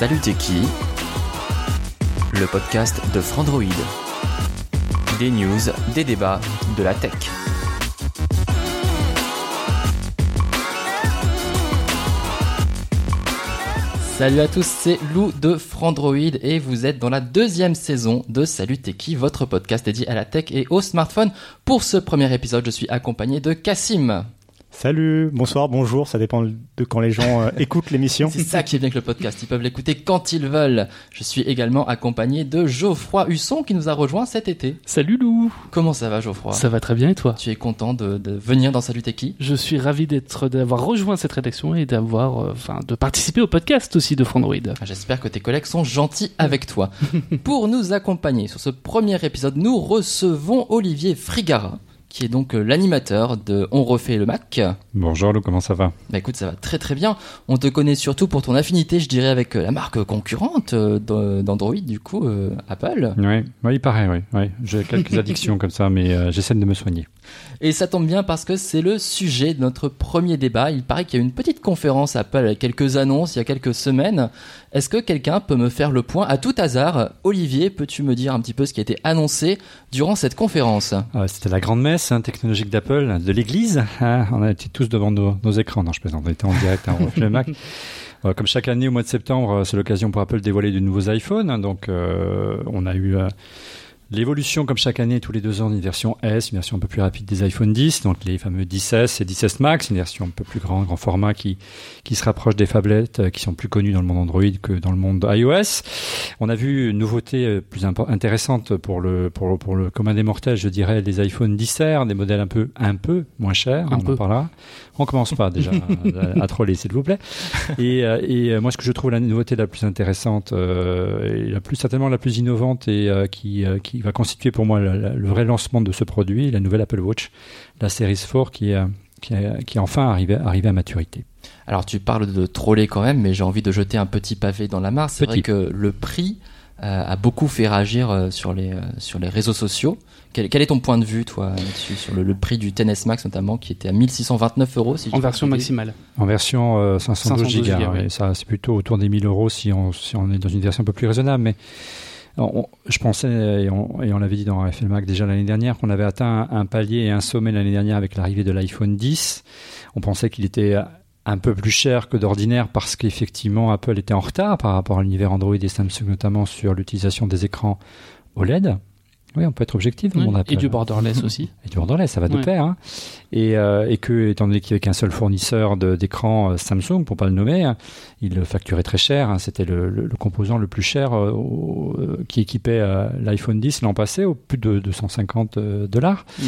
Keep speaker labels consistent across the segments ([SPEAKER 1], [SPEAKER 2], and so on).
[SPEAKER 1] Salut t'es qui? Le podcast de Frandroid. Des news, des débats, de la tech. Salut à tous, c'est Lou de Frandroid et vous êtes dans la deuxième saison de Salut T'es qui, votre podcast dédié à la tech et au smartphone. Pour ce premier épisode, je suis accompagné de Cassim.
[SPEAKER 2] Salut, bonsoir, bonjour, ça dépend de quand les gens euh, écoutent l'émission.
[SPEAKER 1] C'est ça qui est bien avec le podcast, ils peuvent l'écouter quand ils veulent. Je suis également accompagné de Geoffroy Husson qui nous a rejoint cet été.
[SPEAKER 3] Salut Lou
[SPEAKER 1] Comment ça va Geoffroy?
[SPEAKER 3] Ça va très bien et toi?
[SPEAKER 1] Tu es content de, de venir dans Salut qui?
[SPEAKER 3] Je suis ravi d'être d'avoir rejoint cette rédaction et d'avoir euh, enfin de participer au podcast aussi de Frandroid.
[SPEAKER 1] Ah, J'espère que tes collègues sont gentils avec toi. Pour nous accompagner sur ce premier épisode, nous recevons Olivier Frigara, qui est donc euh, l'animateur de On refait le Mac.
[SPEAKER 4] Bonjour Lou, comment ça va?
[SPEAKER 1] Bah écoute, ça va très très bien. On te connaît surtout pour ton affinité, je dirais, avec euh, la marque concurrente euh, d'A- d'Android, du coup, euh, Apple.
[SPEAKER 4] Oui, oui, il paraît, oui. oui. J'ai quelques addictions comme ça, mais euh, j'essaie de me soigner.
[SPEAKER 1] Et ça tombe bien parce que c'est le sujet de notre premier débat. Il paraît qu'il y a eu une petite conférence Apple avec quelques annonces il y a quelques semaines. Est-ce que quelqu'un peut me faire le point à tout hasard? Olivier, peux-tu me dire un petit peu ce qui a été annoncé durant cette conférence?
[SPEAKER 4] Euh, C'était la grande messe hein, technologique d'Apple, de l'église. hein. on a été tous devant nos, nos écrans. Non, je plaisante, on était en direct, hein, on refait le Mac. Comme chaque année au mois de septembre, euh, c'est l'occasion pour Apple de dévoiler de nouveaux iPhones. Donc, euh, on a eu euh, l'évolution, comme chaque année, tous les deux ans, d'une version S, une version un peu plus rapide des iPhone 10, donc les fameux 10S et 10S Max, une version un peu plus grand, grand format qui, qui se rapproche des phablettes euh, qui sont plus connues dans le monde Android que dans le monde iOS. On a vu une nouveauté euh, plus intéressante pour le, pour, le- pour le commun des mortels, je dirais, les iPhone 10R, des modèles un peu, un peu moins chers,
[SPEAKER 3] Un
[SPEAKER 4] on
[SPEAKER 3] peu.
[SPEAKER 4] en parlera. On commence pas déjà à, à troller, s'il vous plaît. Et, euh, et moi, ce que je trouve la nouveauté la plus intéressante, euh, et la plus certainement la plus innovante et euh, qui, euh, qui va constituer pour moi la- la- le vrai lancement de ce produit, la nouvelle Apple Watch, la Series 4, qui est, qui est, qui est enfin arrivée, arrivée à maturité.
[SPEAKER 1] Alors tu parles de troller quand même, mais j'ai envie de jeter un petit pavé dans la mare. C'est vrai que le prix euh, a beaucoup fait réagir euh, sur les euh, sur les réseaux sociaux. Quel, quel est ton point de vue, toi, là-dessus, sur le, le prix du XS Max notamment, qui était à 1629 euros si je
[SPEAKER 3] En version maximale.
[SPEAKER 4] En version euh, 512
[SPEAKER 3] 512
[SPEAKER 4] gigas,
[SPEAKER 3] gigas,
[SPEAKER 4] ouais.
[SPEAKER 3] ouais.
[SPEAKER 4] ça c'est plutôt autour des 1000 euros si on, si on est dans une version un peu plus raisonnable. Mais je pensais, et on, l'avait dit dans FL Mac déjà l'année dernière, qu'on avait atteint un palier et un sommet l'année dernière avec l'arrivée de l'iPhone 10. On pensait qu'il était un peu plus cher que d'ordinaire parce qu'effectivement Apple était en retard par rapport à l'univers Android et Samsung notamment sur l'utilisation des écrans OLED. Oui, on peut être objectif. dans le
[SPEAKER 3] Ouais.
[SPEAKER 4] monde
[SPEAKER 3] Et
[SPEAKER 4] Apple.
[SPEAKER 3] du borderless aussi.
[SPEAKER 4] Et du borderless, ça va de
[SPEAKER 3] Ouais.
[SPEAKER 4] pair. Hein. Et, euh, et que, étant donné qu'il n'y avait qu'un seul fournisseur d'écran euh, Samsung, pour pas le nommer, hein, il le facturait très cher. hein. C'était le, le- le composant le plus cher euh, au- euh, qui équipait euh, l'iPhone 10 l'an passé, au plus de 250 euh, dollars.
[SPEAKER 3] Mm.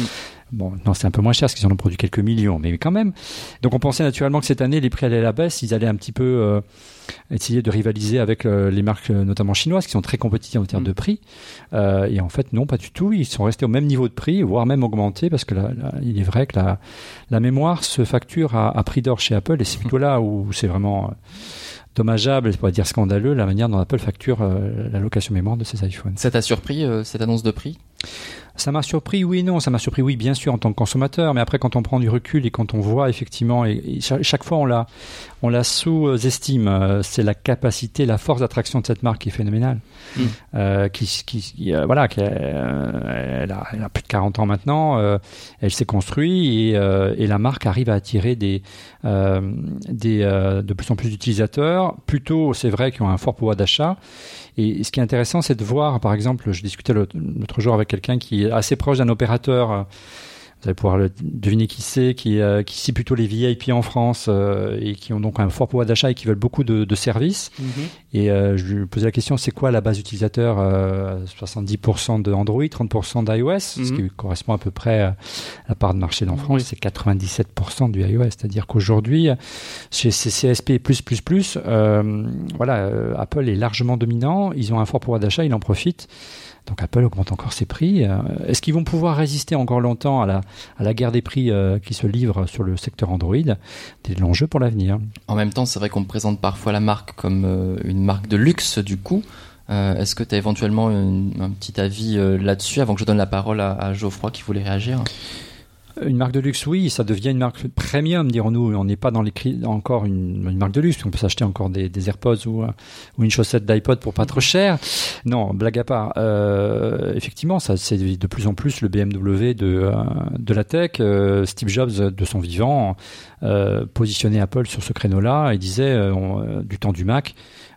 [SPEAKER 4] Bon, non, c'est un peu moins cher parce qu'ils en ont produit quelques millions, mais quand même. Donc on pensait naturellement que cette année, les prix allaient à la baisse. Ils allaient un petit peu euh, essayer de rivaliser avec euh, les marques, euh, notamment chinoises, qui sont très compétitives en termes
[SPEAKER 3] Mm.
[SPEAKER 4] de prix. Euh, et en fait, non, pas du tout. Ils sont restés au même niveau de prix, voire même augmentés, parce que là, là, il est vrai que la, la mémoire se facture à, à prix d'or chez Apple, et c'est plutôt là où c'est vraiment dommageable, pour pas dire scandaleux, la manière dont Apple facture euh, la location mémoire de ses iPhones.
[SPEAKER 1] Ça t'a surpris euh, cette annonce de prix?
[SPEAKER 4] Ça m'a surpris, oui, non, ça m'a surpris, oui, bien sûr, en tant que consommateur, mais après, quand on prend du recul et quand on voit effectivement, et, et chaque, fois on la, on la sous-estime, euh, c'est la capacité, la force d'attraction de cette marque qui est phénoménale. Euh, qui, euh, voilà, qui, euh, elle, a, elle a plus de 40 ans maintenant, euh, elle s'est construite et, euh, et la marque arrive à attirer des, des, de plus en plus d'utilisateurs, plutôt, c'est vrai, qui ont un fort pouvoir d'achat. Et ce qui est intéressant, c'est de voir, par exemple, je discutais l'autre jour avec quelqu'un qui est assez proche d'un opérateur euh, Vous allez pouvoir le deviner qui c'est, qui, euh, qui plutôt les VIP en France euh, et qui ont donc un fort pouvoir d'achat et qui veulent beaucoup de, de services.
[SPEAKER 3] Mhm.
[SPEAKER 4] Et euh, je lui posais la question, c'est quoi la base utilisateur euh, 70% de Android, 30% d'iOS, ce
[SPEAKER 3] Mhm.
[SPEAKER 4] qui correspond à peu près à la part de marché en France,
[SPEAKER 3] Oui.
[SPEAKER 4] c'est 97% du iOS. C'est-à-dire qu'aujourd'hui, chez ces CSP++, euh, voilà, Apple est largement dominant, ils ont un fort pouvoir d'achat, ils en profitent. Donc Apple augmente encore ses prix. Euh, Est-ce qu'ils vont pouvoir résister encore longtemps à la, guerre des prix euh, qui se livre sur le secteur Android? C'est l'enjeu pour l'avenir.
[SPEAKER 1] En même temps, c'est vrai qu'on présente parfois la marque comme euh, une marque de luxe, du coup. Est-ce que tu as éventuellement un petit avis là-dessus avant que je donne la parole à Geoffroy qui voulait réagir?
[SPEAKER 4] Une marque de luxe, oui, ça devient une marque premium, dirons-nous. On n'est pas dans les encore une, une marque de luxe. On peut s'acheter encore des, des AirPods ou, euh, ou une chaussette d'iPod pour pas trop cher. Non, blague à part. Euh, effectivement, ça c'est de plus en plus le BMW de, euh, de la tech. Steve Jobs, de son vivant, positionnait Apple sur ce créneau-là et disait on- du temps du Mac.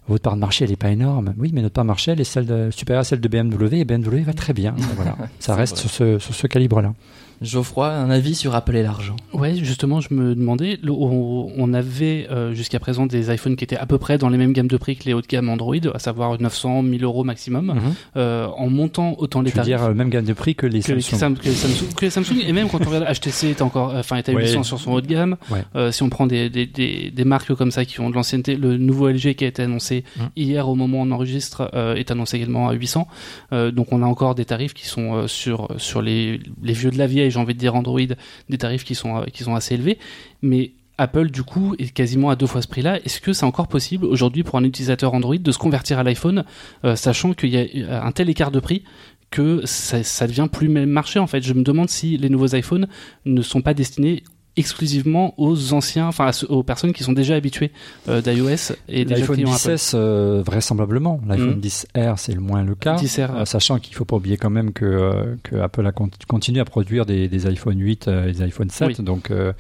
[SPEAKER 4] Votre part de marché, elle n'est pas énorme. Oui, mais notre part de marché, elle est celle de, supérieure à celle de BMW et BMW va très bien. Voilà. Ça reste
[SPEAKER 1] vrai.
[SPEAKER 4] sur ce, sur ce calibre-là.
[SPEAKER 1] Geoffroy, un avis sur Apple et l'argent
[SPEAKER 3] Ouais, justement, je me demandais, on, avait euh, jusqu'à présent des iPhones qui étaient à peu près dans les mêmes gammes de prix que les haut de gamme Android, à savoir 900, 1000 euros maximum.
[SPEAKER 4] Mhm.
[SPEAKER 3] Euh, en montant autant les
[SPEAKER 4] Tu veux
[SPEAKER 3] tarifs.
[SPEAKER 4] dire euh, même gamme de prix que les
[SPEAKER 3] que
[SPEAKER 4] Samsung.
[SPEAKER 3] Sam- que les Samsung, que les Samsung, et même quand on regarde HTC est encore, enfin est à
[SPEAKER 4] Ouais.
[SPEAKER 3] 800 sur son haut de gamme.
[SPEAKER 4] Ouais.
[SPEAKER 3] Euh, si on prend des, des, des, des marques comme ça qui ont de l'ancienneté, le nouveau LG qui a été annoncé
[SPEAKER 4] Mm.
[SPEAKER 3] hier au moment où on enregistre euh, est annoncé également à 800. Euh, donc on a encore des tarifs qui sont euh, sur sur les, les vieux de la vieille, j'ai envie de dire Android, des tarifs qui sont euh, qui sont assez élevés, mais Apple, du coup, est quasiment à deux fois ce prix-là. Est-ce que c'est encore possible aujourd'hui pour un utilisateur Android de se convertir à l'iPhone, euh, sachant qu'il y a un tel écart de prix que ça, ça devient plus même marché en fait? Je me demande si les nouveaux iPhones ne sont pas destinés exclusivement aux anciens, enfin aux personnes qui sont déjà habituées euh, d'iOS et clients Apple.
[SPEAKER 4] 10S, euh, vraisemblablement. L'iPhone
[SPEAKER 3] Mm.
[SPEAKER 4] 10R, c'est le moins le cas.
[SPEAKER 3] 10R,
[SPEAKER 4] Euh, sachant qu'il faut pas oublier quand même que, euh, que Apple a con- continue à produire des, des iPhone 8 euh, et des iPhone 7,
[SPEAKER 3] Oui.
[SPEAKER 4] donc, euh,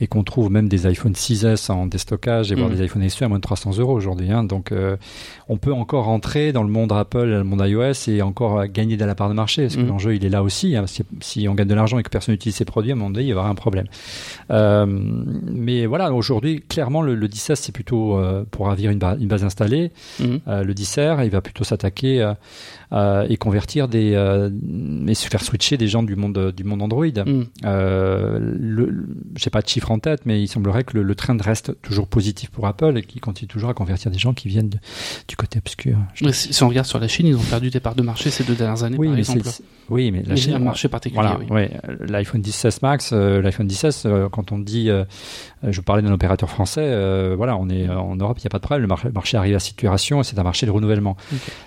[SPEAKER 4] et qu'on trouve même des iPhone 6S en déstockage et voire
[SPEAKER 3] Mm.
[SPEAKER 4] des iPhone SE à moins de 300 euros aujourd'hui. hein. donc euh, on peut encore rentrer dans le monde Apple, le monde iOS et encore gagner de la part de marché. Parce que
[SPEAKER 3] Mm.
[SPEAKER 4] l'enjeu, il est là aussi. hein. si, si on gagne de l'argent et que personne n'utilise ces produits, à un moment donné, il y aura un problème. Euh, mais voilà, aujourd'hui, clairement, le, le 10S, c'est plutôt euh, pour ravir une, ba- une base installée. Euh, le 10R, il va plutôt s'attaquer et convertir des, et se faire switcher des gens du monde du monde Android.
[SPEAKER 3] Mm.
[SPEAKER 4] Le- j'ai pas de en tête, mais il semblerait que le, le trend reste toujours positif pour Apple et qu'il continue toujours à convertir des gens qui viennent de- du côté obscur.
[SPEAKER 3] Mais Si, si on regarde sur la Chine, ils ont perdu des parts de marché ces deux dernières années,
[SPEAKER 4] oui,
[SPEAKER 3] par
[SPEAKER 4] mais
[SPEAKER 3] exemple.
[SPEAKER 4] oui, mais la
[SPEAKER 3] Mais
[SPEAKER 4] Chine,
[SPEAKER 3] un marché particulier,
[SPEAKER 4] voilà,
[SPEAKER 3] oui.
[SPEAKER 4] ouais, l'iPhone 16 Max, euh, l'iPhone 16, euh, quand on dit, euh, je parlais d'un opérateur français, euh, voilà, on est euh, en Europe, il n'y a pas de problème, le marché, arrive à saturation et c'est un marché de renouvellement.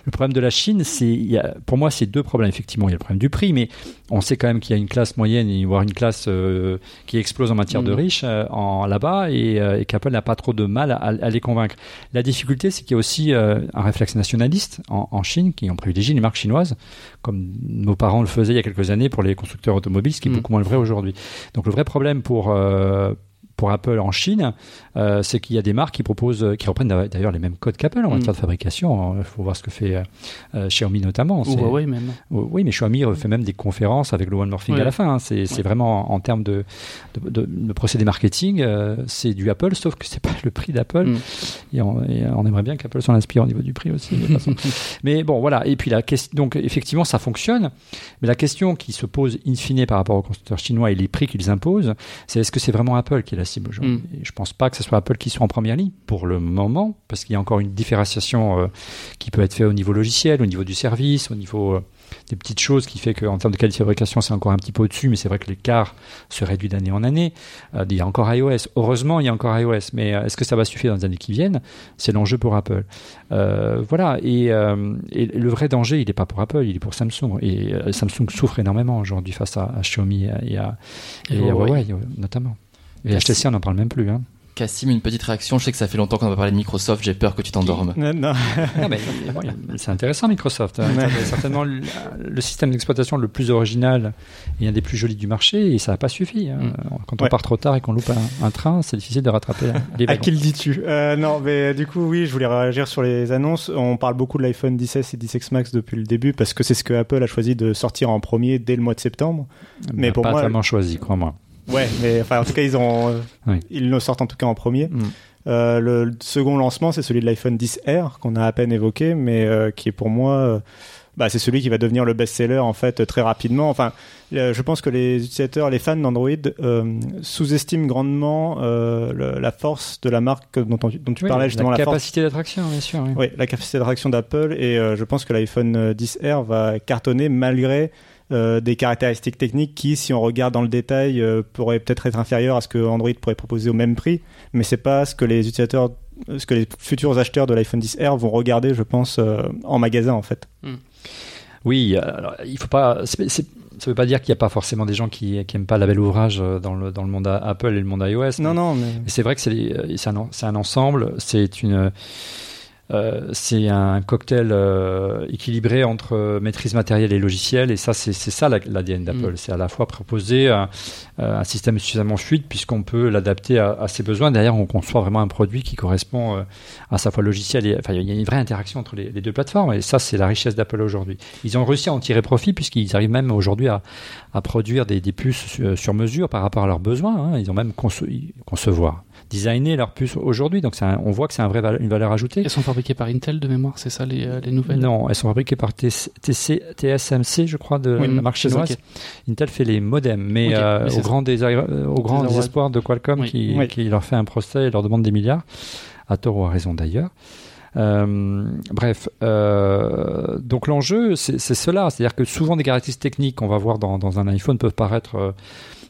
[SPEAKER 4] Le problème de la Chine, c'est, pour moi, c'est deux problèmes. Effectivement, il y a le problème du prix, mais on sait quand même qu'il y a une classe moyenne, voire une classe euh, qui explose en matière de
[SPEAKER 3] Mhm.
[SPEAKER 4] riches euh, en, là-bas et, euh, et qu'Apple n'a pas trop de mal à, à les convaincre. La difficulté, c'est qu'il y a aussi euh, un réflexe nationaliste en, en Chine qui ont privilégié les marques chinoises, comme nos parents le faisaient il y a quelques années pour les constructeurs automobiles, ce qui est
[SPEAKER 3] Mm.
[SPEAKER 4] beaucoup moins le vrai aujourd'hui. Donc le vrai problème pour euh, pour Apple en Chine, euh, c'est qu'il y a des marques qui proposent, euh, qui reprennent d'ailleurs les mêmes codes qu'Apple en
[SPEAKER 3] Mm.
[SPEAKER 4] matière de fabrication. Il faut voir ce que fait euh, Xiaomi notamment.
[SPEAKER 3] Ou
[SPEAKER 4] C'est-
[SPEAKER 3] Huawei même.
[SPEAKER 4] oui, mais Xiaomi fait même des conférences avec le one morphing
[SPEAKER 3] Ouais.
[SPEAKER 4] à la fin. hein. C'est
[SPEAKER 3] Ouais.
[SPEAKER 4] vraiment en termes de, de, de- de procédé marketing, euh, c'est du Apple, sauf que c'est pas le prix d'Apple.
[SPEAKER 3] Mm.
[SPEAKER 4] Et, on, et on aimerait bien qu'Apple s'en inspire au niveau du prix aussi. de toute façon. mais bon, voilà. Et puis la question, donc effectivement, ça fonctionne. Mais la question qui se pose in fine par rapport aux constructeurs chinois et les prix qu'ils imposent, c'est est-ce que c'est vraiment Apple qui est la cible aujourd'hui?
[SPEAKER 3] Mm.
[SPEAKER 4] Je pense pas que ce soit Apple qui soit en première ligne pour le moment, parce qu'il y a encore une différenciation euh, qui peut être faite au niveau logiciel, au niveau du service, au niveau euh, des petites choses qui fait qu'en termes de qualité de fabrication, c'est encore un petit peu au-dessus, mais c'est vrai que l'écart se réduit d'année en année. Euh, il y a encore iOS. Heureusement, il y a encore iOS, mais est-ce que ça va suffire dans les années qui viennent? C'est l'enjeu pour Apple. Voilà. Et, et le vrai danger, il n'est pas pour Apple, il est pour Samsung. Et Samsung souffre énormément aujourd'hui face à, à Xiaomi et à, et à,
[SPEAKER 3] Et
[SPEAKER 4] et à
[SPEAKER 3] Huawei.
[SPEAKER 4] Huawei, notamment. Et HTC, on n'en parle même plus. Hein.
[SPEAKER 1] Cassim, une petite réaction. Je sais que ça fait longtemps qu'on va parler de Microsoft. J'ai peur que tu t'endormes.
[SPEAKER 2] Non, non.
[SPEAKER 4] Mais, c'est intéressant Microsoft. hein. C'est certainement le, le système d'exploitation le plus original et un des plus jolis du marché et ça n'a pas suffi. hein.
[SPEAKER 1] Mm.
[SPEAKER 4] Quand on
[SPEAKER 2] Ouais.
[SPEAKER 4] part trop tard et qu'on loupe un, un train, c'est difficile de rattraper les
[SPEAKER 2] À qui le dis-tu? Euh, Non, mais du coup, oui, je voulais réagir sur les annonces. On parle beaucoup de l'iPhone 16 et 16 Max depuis le début parce que c'est ce que Apple a choisi de sortir en premier dès le mois de septembre. mais
[SPEAKER 4] a
[SPEAKER 2] pour
[SPEAKER 4] pas
[SPEAKER 2] moi-
[SPEAKER 4] vraiment choisi, crois-moi.
[SPEAKER 2] Ouais, mais enfin, en tout cas, ils ont, euh,
[SPEAKER 4] Oui.
[SPEAKER 2] ils le sortent en tout cas en premier.
[SPEAKER 4] Mm.
[SPEAKER 2] Euh, le, second lancement, c'est celui de l'iPhone 10R qu'on a à peine évoqué, mais euh, qui est pour moi, euh, bah, c'est celui qui va devenir le best-seller en fait très rapidement. Enfin, je pense que les utilisateurs, les fans d'Android euh, sous-estiment grandement euh, le- la force de la marque dont, on- dont tu
[SPEAKER 4] Oui,
[SPEAKER 2] parlais justement,
[SPEAKER 4] la capacité d'attraction, bien sûr. oui.
[SPEAKER 2] oui, la capacité d'attraction d'Apple et je pense que l'iPhone euh, 10R va cartonner malgré euh, des caractéristiques techniques qui, si on regarde dans le détail, euh, pourraient peut-être être inférieures à ce que Android pourrait proposer au même prix, mais c'est pas ce que les utilisateurs, ce que les futurs acheteurs de l'iPhone 10R vont regarder, je pense, euh, en magasin en fait.
[SPEAKER 4] Oui, alors, il faut pas. ça veut pas dire qu'il n'y a pas forcément des gens qui, qui aiment pas la belle ouvrage dans le, dans le monde Apple et le monde iOS.
[SPEAKER 2] Non, non, mais
[SPEAKER 4] c'est vrai que c'est un, un ensemble, c'est une, euh, c'est un cocktail euh, équilibré entre euh, maîtrise matérielle et logiciel, et ça, c'est ça la- l'ADN d'Apple.
[SPEAKER 3] Mm.
[SPEAKER 4] C'est à la fois proposer un, un système suffisamment fluide puisqu'on peut l'adapter à, à ses besoins. Derrière, on conçoit vraiment un produit qui correspond à sa fois logiciel et enfin, il y a une vraie interaction entre les, les deux plateformes, et ça, c'est la richesse d'Apple aujourd'hui. Ils ont réussi à en tirer profit puisqu'ils arrivent même aujourd'hui à, à produire des, des puces sur, sur mesure par rapport à leurs besoins. hein. Ils ont même conce- concevoir, designer leurs puces aujourd'hui. Donc un- on voit que c'est un vrai une valeur ajoutée.
[SPEAKER 3] Elles sont fabriquées par Intel de mémoire, c'est ça les, euh, les nouvelles?
[SPEAKER 4] Non, elles sont fabriquées par TC, TSMC, je crois, de
[SPEAKER 2] Oui,
[SPEAKER 4] la marque chinoise. Intel fait les modems, mais euh,
[SPEAKER 3] mais
[SPEAKER 4] au, grand au désespoir de Qualcomm
[SPEAKER 3] Oui.
[SPEAKER 4] Qui,
[SPEAKER 2] Oui.
[SPEAKER 4] qui leur fait un procès et leur demande des milliards, à tort ou à raison d'ailleurs. Euh, bref, euh, donc l'enjeu, c'est c'est cela, c'est-à-dire que souvent des caractéristiques techniques qu'on va voir dans, dans un iPhone peuvent paraître euh,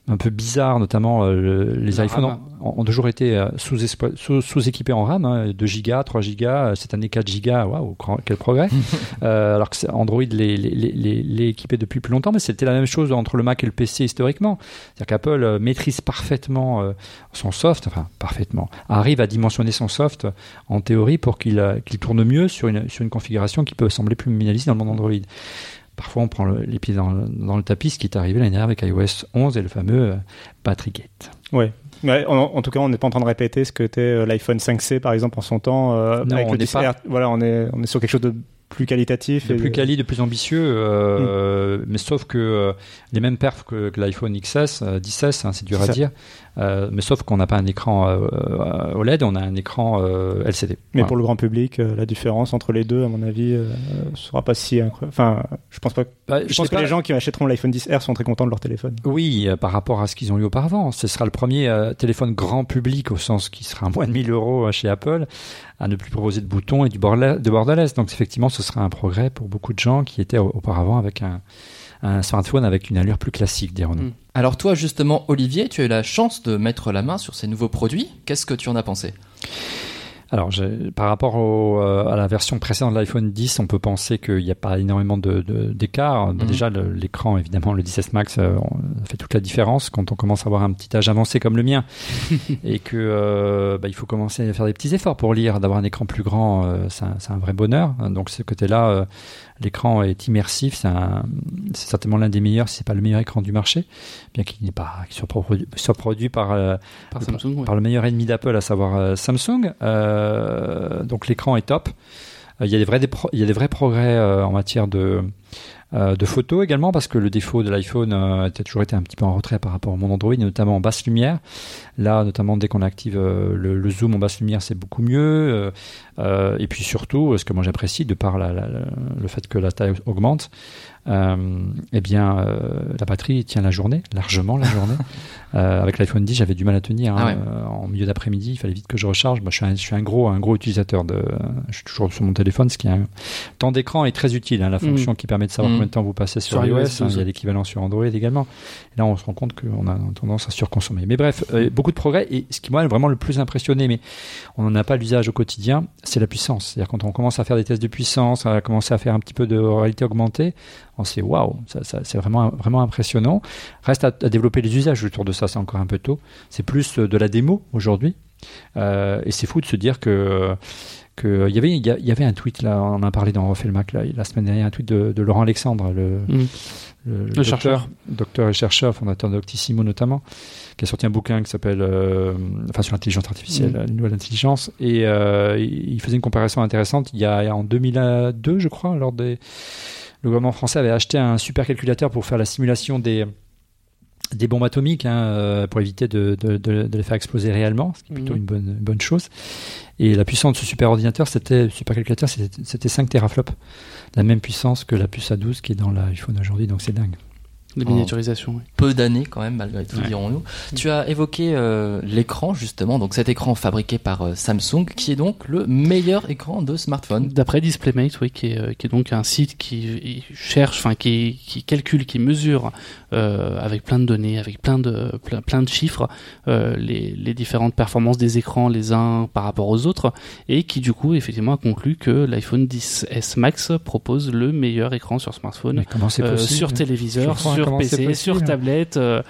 [SPEAKER 4] un peu bizarres, notamment euh, le- les iPhones
[SPEAKER 3] RAM.
[SPEAKER 4] ont, ont toujours été euh, sous-explo- sous- sous-équipés en RAM, hein, 2 Go, 3 Go, cette année 4 Go, waouh, quel progrès. Euh, alors que Android l'est les, les, les, équipé depuis plus longtemps, mais c'était la même chose entre le Mac et le PC historiquement. C'est-à-dire qu'Apple euh, maîtrise parfaitement euh, son soft, enfin parfaitement, arrive à dimensionner son soft en théorie pour qu'il qu'il tourne mieux sur une, sur une configuration qui peut sembler plus minimaliste dans le monde Android. Parfois, on prend le- les pieds dans, le- dans le tapis, ce qui est arrivé l'année dernière avec iOS 11 et le fameux euh, battery gate.
[SPEAKER 2] ouais. Ouais, en, en tout cas, on n'est pas en train de répéter ce que était euh, l'iPhone 5C par exemple en son temps. euh,
[SPEAKER 4] Non,
[SPEAKER 2] avec
[SPEAKER 4] on
[SPEAKER 2] le
[SPEAKER 4] n'est
[SPEAKER 2] 10R.
[SPEAKER 4] pas-
[SPEAKER 2] Voilà, on est, on est sur quelque chose de plus qualitatif.
[SPEAKER 4] de
[SPEAKER 2] et
[SPEAKER 4] plus quali, de plus ambitieux, euh, mais sauf que euh, les mêmes perfs que, que l'iPhone XS, euh, 10S, hein, c'est dur à dire, euh, mais sauf qu'on n'a pas un écran OLED, on a un écran LCD.
[SPEAKER 2] Mais pour le grand public, la différence entre les deux, à mon avis, euh, sera pas si incroyable. Enfin, je pense pas.
[SPEAKER 4] Bah,
[SPEAKER 2] Je
[SPEAKER 4] je
[SPEAKER 2] pense que
[SPEAKER 4] pas-
[SPEAKER 2] les gens qui achèteront l'iPhone 10R sont très contents de leur téléphone.
[SPEAKER 4] Oui, par rapport à ce qu'ils ont eu auparavant. Ce sera le premier téléphone grand public, au sens qui sera à moins de 1000 euros euh, chez Apple, à ne plus proposer de boutons et du. De borderless. Donc effectivement, ce sera un progrès pour beaucoup de gens qui étaient au- auparavant avec un, smartphone avec une allure plus classique, dirons-nous.
[SPEAKER 3] Mm.
[SPEAKER 1] Alors toi justement Olivier, tu as eu la chance de mettre la main sur ces nouveaux produits. Qu'est-ce que tu en as pensé?
[SPEAKER 4] Alors, par rapport au, euh, à la version précédente de l'iPhone 10, on peut penser qu'il n'y a pas énormément de- de- d'écart.
[SPEAKER 1] Mhm.
[SPEAKER 4] Déjà, l'écran, évidemment, le 10S Max euh, fait toute la différence quand on commence à avoir un petit âge avancé comme le mien et que euh, bah, il faut commencer à faire des petits efforts pour lire, d'avoir un écran plus grand, euh, c'est un, un vrai bonheur. Donc, ce côté-là, euh, l'écran est immersif. C'est un- c'est certainement l'un des meilleurs, si c'est pas le meilleur écran du marché, bien qu'il n'est pas qu'il soit produit, soit produit par euh,
[SPEAKER 3] par
[SPEAKER 4] le-
[SPEAKER 3] Samsung. ouais.
[SPEAKER 4] par le meilleur ennemi d'Apple, à savoir euh, Samsung. Euh, donc l'écran est top. Il y a des vrais, des pro- il y a des vrais progrès en matière de, euh, de photos également, parce que le défaut de l'iPhone euh, a toujours été un petit peu en retrait par rapport au monde Android, notamment en basse lumière. Là, notamment dès qu'on active euh, le, le zoom en basse lumière, c'est beaucoup mieux. Euh, et puis surtout, ce que moi j'apprécie, de par la- la- la- le fait que la taille augmente, eh bien, la batterie tient la journée, largement la journée. Avec l'iPhone 10, j'avais du mal à tenir. hein.
[SPEAKER 1] Ah ouais.
[SPEAKER 4] En milieu d'après-midi, il fallait vite que je recharge. Moi, je suis un, je suis un gros, un gros utilisateur de. Je suis toujours sur mon téléphone, ce qui est un temps d'écran est très utile. hein, la fonction qui permet de savoir
[SPEAKER 1] Mm.
[SPEAKER 4] combien de temps vous passez sur,
[SPEAKER 3] Sur
[SPEAKER 4] iOS.
[SPEAKER 3] iOS
[SPEAKER 4] hein, il y
[SPEAKER 3] 12.
[SPEAKER 4] a l'équivalent sur Android également. Et là, on se rend compte qu'on a tendance à surconsommer. Mais bref, euh, beaucoup de progrès. Et ce qui m'a vraiment le plus impressionné, mais on n'en a pas l'usage au quotidien, c'est la puissance. C'est-à-dire quand on commence à faire des tests de puissance, à commencer à faire un petit peu de réalité augmentée, on se dit waouh, ça, ça- c'est vraiment, vraiment impressionnant. Reste à, à développer les usages autour de ça, c'est encore un peu tôt. C'est plus euh, de la démo aujourd'hui. Euh, et c'est fou de se dire que que il y avait il y, avait un tweet là, on en a parlé dans Refait le Mac là, la semaine dernière, un tweet de, de Laurent Alexandre, le,
[SPEAKER 3] Mm.
[SPEAKER 4] le,
[SPEAKER 3] Le
[SPEAKER 4] docteur,
[SPEAKER 3] chercheur.
[SPEAKER 4] docteur et chercheur, fondateur d'Octissimo notamment, qui a sorti un bouquin qui s'appelle euh, enfin sur l'intelligence artificielle,
[SPEAKER 3] Mm.
[SPEAKER 4] une nouvelle intelligence, et euh, il il faisait une comparaison intéressante. Il y a en 2002, je crois, lors des le gouvernement français avait acheté un supercalculateur pour faire la simulation des des bombes atomiques hein, euh, pour éviter de, de, de, de les faire exploser réellement, ce qui est plutôt
[SPEAKER 3] Mhm.
[SPEAKER 4] une bonne, une bonne chose. Et la puissance de ce superordinateur, c'était supercalculateur, c'était c'était 5 teraflops, la même puissance que la puce A12 qui est dans l'iPhone aujourd'hui, donc c'est dingue.
[SPEAKER 3] De miniaturisation, oui.
[SPEAKER 1] peu d'années quand même malgré tout
[SPEAKER 4] Ouais.
[SPEAKER 1] dirons-nous. Tu as évoqué euh, l'écran justement, donc cet écran fabriqué par euh, Samsung qui est donc le meilleur écran de smartphone.
[SPEAKER 3] D'après DisplayMate, oui, qui est, euh, qui est donc un site qui cherche, enfin qui, qui calcule, qui mesure euh, avec plein de données, avec plein de plein, plein de chiffres, euh, les, les différentes performances des écrans les uns par rapport aux autres, et qui du coup effectivement a conclu que l'iPhone 10s Max propose le meilleur écran sur smartphone. Euh,
[SPEAKER 4] possible
[SPEAKER 3] sur téléviseur,
[SPEAKER 4] Je comprends
[SPEAKER 3] sur PC, sur tablette, euh,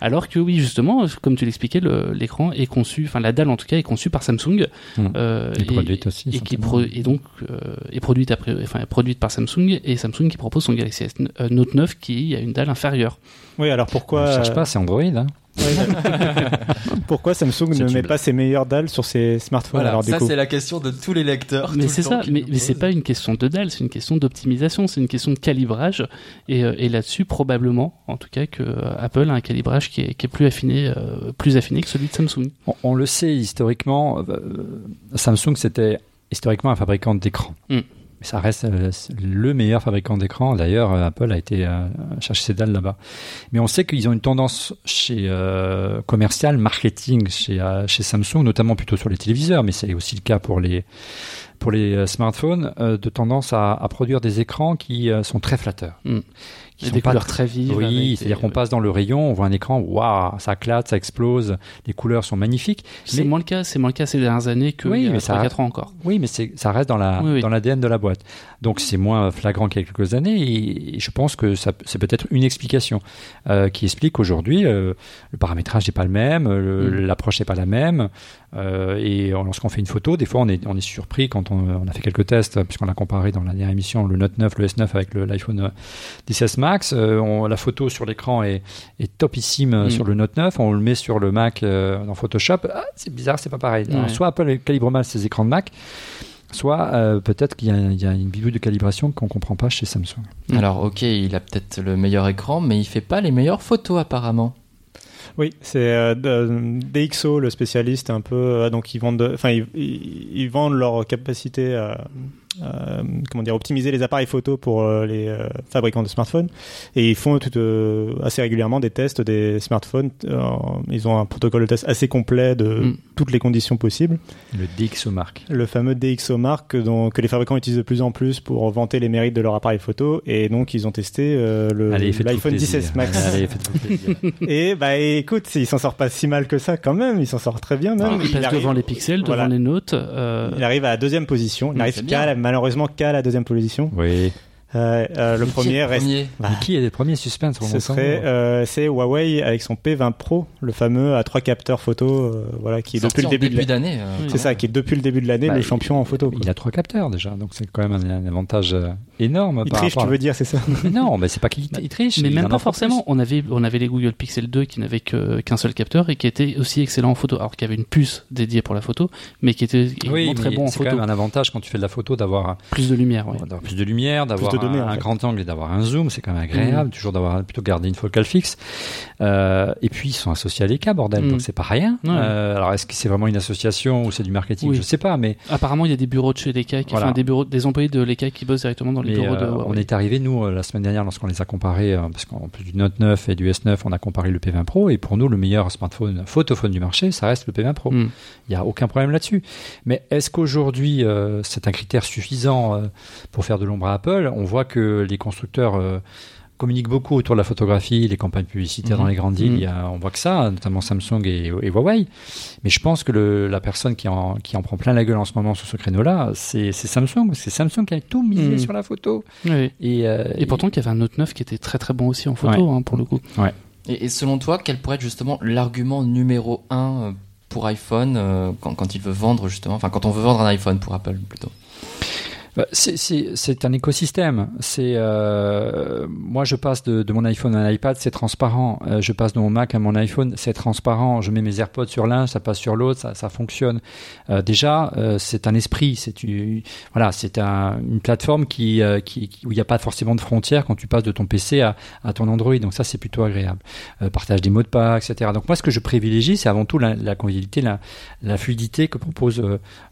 [SPEAKER 3] alors que oui justement, comme tu l'expliquais, le- l'écran est conçu, enfin la dalle en tout cas est conçue par Samsung
[SPEAKER 4] Hmm.
[SPEAKER 3] euh,
[SPEAKER 4] Et produite aussi,
[SPEAKER 3] et qui pro- et donc euh, est produite après, enfin produite par Samsung et Samsung qui propose son Galaxy S euh, Note 9 qui a une dalle inférieure.
[SPEAKER 2] Oui, alors pourquoi,
[SPEAKER 4] Je cherche pas, c'est Android. Hein.
[SPEAKER 2] pourquoi Samsung ne met pas ses meilleures dalles sur ses smartphones
[SPEAKER 1] Voilà,
[SPEAKER 2] alors du
[SPEAKER 1] ça c'est la question de tous les lecteurs.
[SPEAKER 3] mais c'est
[SPEAKER 1] le
[SPEAKER 3] ça, mais, mais c'est pas une question de dalle, c'est une question d'optimisation, c'est une question de calibrage et, euh, et là-dessus probablement, en tout cas que euh, Apple a un calibrage qui est, qui est plus affiné, euh, plus affiné que celui de Samsung.
[SPEAKER 4] On, on le sait historiquement, euh, Samsung c'était historiquement un fabricant d'écran.
[SPEAKER 3] Mm.
[SPEAKER 4] Ça reste euh, le meilleur fabricant d'écran. D'ailleurs, euh, Apple a été euh, chercher ses dalles là-bas. Mais on sait qu'ils ont une tendance chez commercial, marketing chez Samsung, notamment plutôt sur les téléviseurs, mais c'est aussi le cas pour les pour les smartphones, de tendance à, produire des écrans qui sont très flatteurs.
[SPEAKER 3] Mm.
[SPEAKER 4] Qui
[SPEAKER 3] Et
[SPEAKER 4] sont
[SPEAKER 3] des
[SPEAKER 4] pas
[SPEAKER 3] couleurs très vives.
[SPEAKER 4] oui, c'est-à-dire qu'on passe dans le rayon, on voit un écran, waouh, ça clate, ça explose, les couleurs sont magnifiques.
[SPEAKER 3] C'est moins le cas, c'est moins le cas ces dernières années que
[SPEAKER 4] Oui,
[SPEAKER 3] il y a
[SPEAKER 4] mais ça
[SPEAKER 3] 3-4 ans encore.
[SPEAKER 4] Oui, mais ça reste dans la,
[SPEAKER 3] Oui, oui.
[SPEAKER 4] dans l'ADN de la boîte. Donc c'est moins flagrant qu'il y a quelques années et, et je pense que c'est peut-être une explication euh, qui explique qu'aujourd'hui euh, le paramétrage n'est pas le même, le-
[SPEAKER 3] Mm.
[SPEAKER 4] l'approche n'est pas la même. Euh, et lorsqu'on fait une photo, des fois on est, on est surpris quand on, on a fait quelques tests, puisqu'on a comparé dans la dernière émission le Note 9, le S9 avec l'iPhone euh, 10S Max. Euh, on- la photo sur l'écran est, est topissime euh,
[SPEAKER 3] Mm.
[SPEAKER 4] sur le Note 9. On le met sur le Mac euh, dans Photoshop. Ah, c'est bizarre, c'est pas pareil. Alors, soit Apple calibre mal ses écrans de Mac, soit euh, peut-être qu'il y a, il y a une bidouille de calibration qu'on comprend pas chez Samsung.
[SPEAKER 1] Alors ok, il a peut-être le meilleur écran, mais il fait pas les meilleures photos apparemment.
[SPEAKER 2] Oui, c'est euh, DxO, le spécialiste, un peu. euh, donc, ils vendent, de- enfin, ils, ils- ils vendent leur capacité à, à, comment dire, optimiser les appareils photo pour euh, les euh, fabricants de smartphones. Et ils font tout, euh, assez régulièrement des tests des smartphones. Euh, ils ont un protocole de test assez complet de
[SPEAKER 3] Mm.
[SPEAKER 2] Toutes les conditions possibles.
[SPEAKER 4] Le DxOMark.
[SPEAKER 2] Le fameux DxOMark que, dont- que les fabricants utilisent de plus en plus pour vanter les mérites de leur appareil photo. Et donc, ils ont testé euh, le
[SPEAKER 4] Allez,
[SPEAKER 2] l'iPhone
[SPEAKER 4] plaisir.
[SPEAKER 2] 10s Max.
[SPEAKER 4] Allez.
[SPEAKER 2] Et bah écoute, il s'en sort pas si mal que ça quand même, il s'en sort très bien même.
[SPEAKER 3] Ah, il passe
[SPEAKER 2] arrive-
[SPEAKER 3] devant les pixels, devant
[SPEAKER 2] voilà.
[SPEAKER 3] les notes. euh,
[SPEAKER 2] Il arrive à la deuxième position. Il
[SPEAKER 1] Mm,
[SPEAKER 2] n'arrive qu'à malheureusement qu'à la deuxième position.
[SPEAKER 4] oui.
[SPEAKER 2] Euh, euh, le premier
[SPEAKER 1] le
[SPEAKER 2] reste.
[SPEAKER 1] premier
[SPEAKER 2] Bah,
[SPEAKER 4] qui est le premier suspense
[SPEAKER 2] ce serait euh, c'est Huawei avec son P20 Pro, le fameux à trois capteurs photo, euh, voilà, qui est
[SPEAKER 1] Sorti
[SPEAKER 2] depuis le début, de l'année.
[SPEAKER 1] d'année. euh.
[SPEAKER 2] C'est ça, qui est depuis le début de l'année
[SPEAKER 4] Bah,
[SPEAKER 2] le
[SPEAKER 4] il-
[SPEAKER 2] champion en photo. quoi.
[SPEAKER 4] Il a trois capteurs déjà, donc c'est quand même un, un avantage énorme.
[SPEAKER 2] Il
[SPEAKER 4] par
[SPEAKER 2] triche,
[SPEAKER 4] rapport
[SPEAKER 2] tu veux dire, c'est ça
[SPEAKER 4] Mais non, mais c'est pas qu'il il triche.
[SPEAKER 3] mais
[SPEAKER 4] il
[SPEAKER 3] même pas forcément.
[SPEAKER 4] plus.
[SPEAKER 3] On avait, on avait les Google Pixel 2 qui n'avaient qu'un seul capteur et qui étaient aussi excellents en photo. Alors qu'il y avait une puce dédiée pour la photo, mais qui était
[SPEAKER 4] Oui,
[SPEAKER 3] très bon en
[SPEAKER 4] c'est quand
[SPEAKER 3] photo.
[SPEAKER 4] même un avantage quand tu fais de la photo d'avoir
[SPEAKER 3] Plus de lumière,
[SPEAKER 4] plus de lumière, d'avoir
[SPEAKER 2] de données,
[SPEAKER 4] un,
[SPEAKER 2] en
[SPEAKER 4] un
[SPEAKER 2] fait.
[SPEAKER 4] grand angle et d'avoir un zoom, c'est quand même agréable, toujours d'avoir plutôt garder une focale fixe. Euh, et puis ils sont associés à l'ECA, bordel,
[SPEAKER 3] Mm.
[SPEAKER 4] donc c'est pas rien.
[SPEAKER 3] Ouais.
[SPEAKER 4] Euh, alors est-ce que c'est vraiment une association ou c'est du marketing?
[SPEAKER 3] Oui.
[SPEAKER 4] Je sais pas, mais,
[SPEAKER 3] Apparemment, il y a des bureaux de chez l'ECA, qui,
[SPEAKER 4] Voilà.
[SPEAKER 3] enfin, des bureaux, des employés de l'ECA qui bossent directement dans les
[SPEAKER 4] mais,
[SPEAKER 3] bureaux de
[SPEAKER 4] euh,
[SPEAKER 3] Huawei.
[SPEAKER 4] on est arrivé nous la semaine dernière lorsqu'on les a comparés, parce qu'en plus du Note 9 et du S9, on a comparé le P20 Pro et pour nous le meilleur smartphone photophone du marché, ça reste le P20 Pro.
[SPEAKER 3] Mm.
[SPEAKER 4] Il n'y a aucun problème là-dessus. Mais est-ce qu'aujourd'hui, c'est un critère suffisant pour faire de l'ombre à Apple? On voit que les constructeurs euh, communiquent beaucoup autour de la photographie, les campagnes publicitaires
[SPEAKER 1] Mhm.
[SPEAKER 4] dans les grandes villes.
[SPEAKER 3] Mhm.
[SPEAKER 4] il y a- on voit que ça, notamment Samsung et, et Huawei. Mais je pense que le, la personne qui en, qui en prend plein la gueule en ce moment sur ce créneau-là, c'est Samsung. C'est Samsung qui a tout misé
[SPEAKER 3] Mhm.
[SPEAKER 4] sur la photo.
[SPEAKER 3] Oui.
[SPEAKER 4] Et, euh,
[SPEAKER 3] Et pourtant, il y avait un Note 9 qui était très très bon aussi en photo, hein, pour le coup.
[SPEAKER 1] Et, et selon toi, quel pourrait être justement l'argument numéro un euh, pour iPhone euh, quand, quand il veut vendre justement, enfin quand on veut vendre un iPhone pour Apple plutôt
[SPEAKER 4] c'est- C'est un écosystème. Euh, moi, je passe de, de mon iPhone à un iPad, c'est transparent. Euh, je passe de mon Mac à mon iPhone, c'est transparent. Je mets mes AirPods sur l'un, ça passe sur l'autre, ça, ça fonctionne. Euh, déjà, euh, c'est un esprit. C'est une- voilà, c'est un, une plateforme qui, euh, qui, qui- où il n'y a pas forcément de frontières quand tu passes de ton PC à, à ton Android. Donc ça, c'est plutôt agréable. Euh, partage des mots de passe, etc. Donc moi, ce que je privilégie, c'est avant tout la, la convivialité, la, la fluidité que propose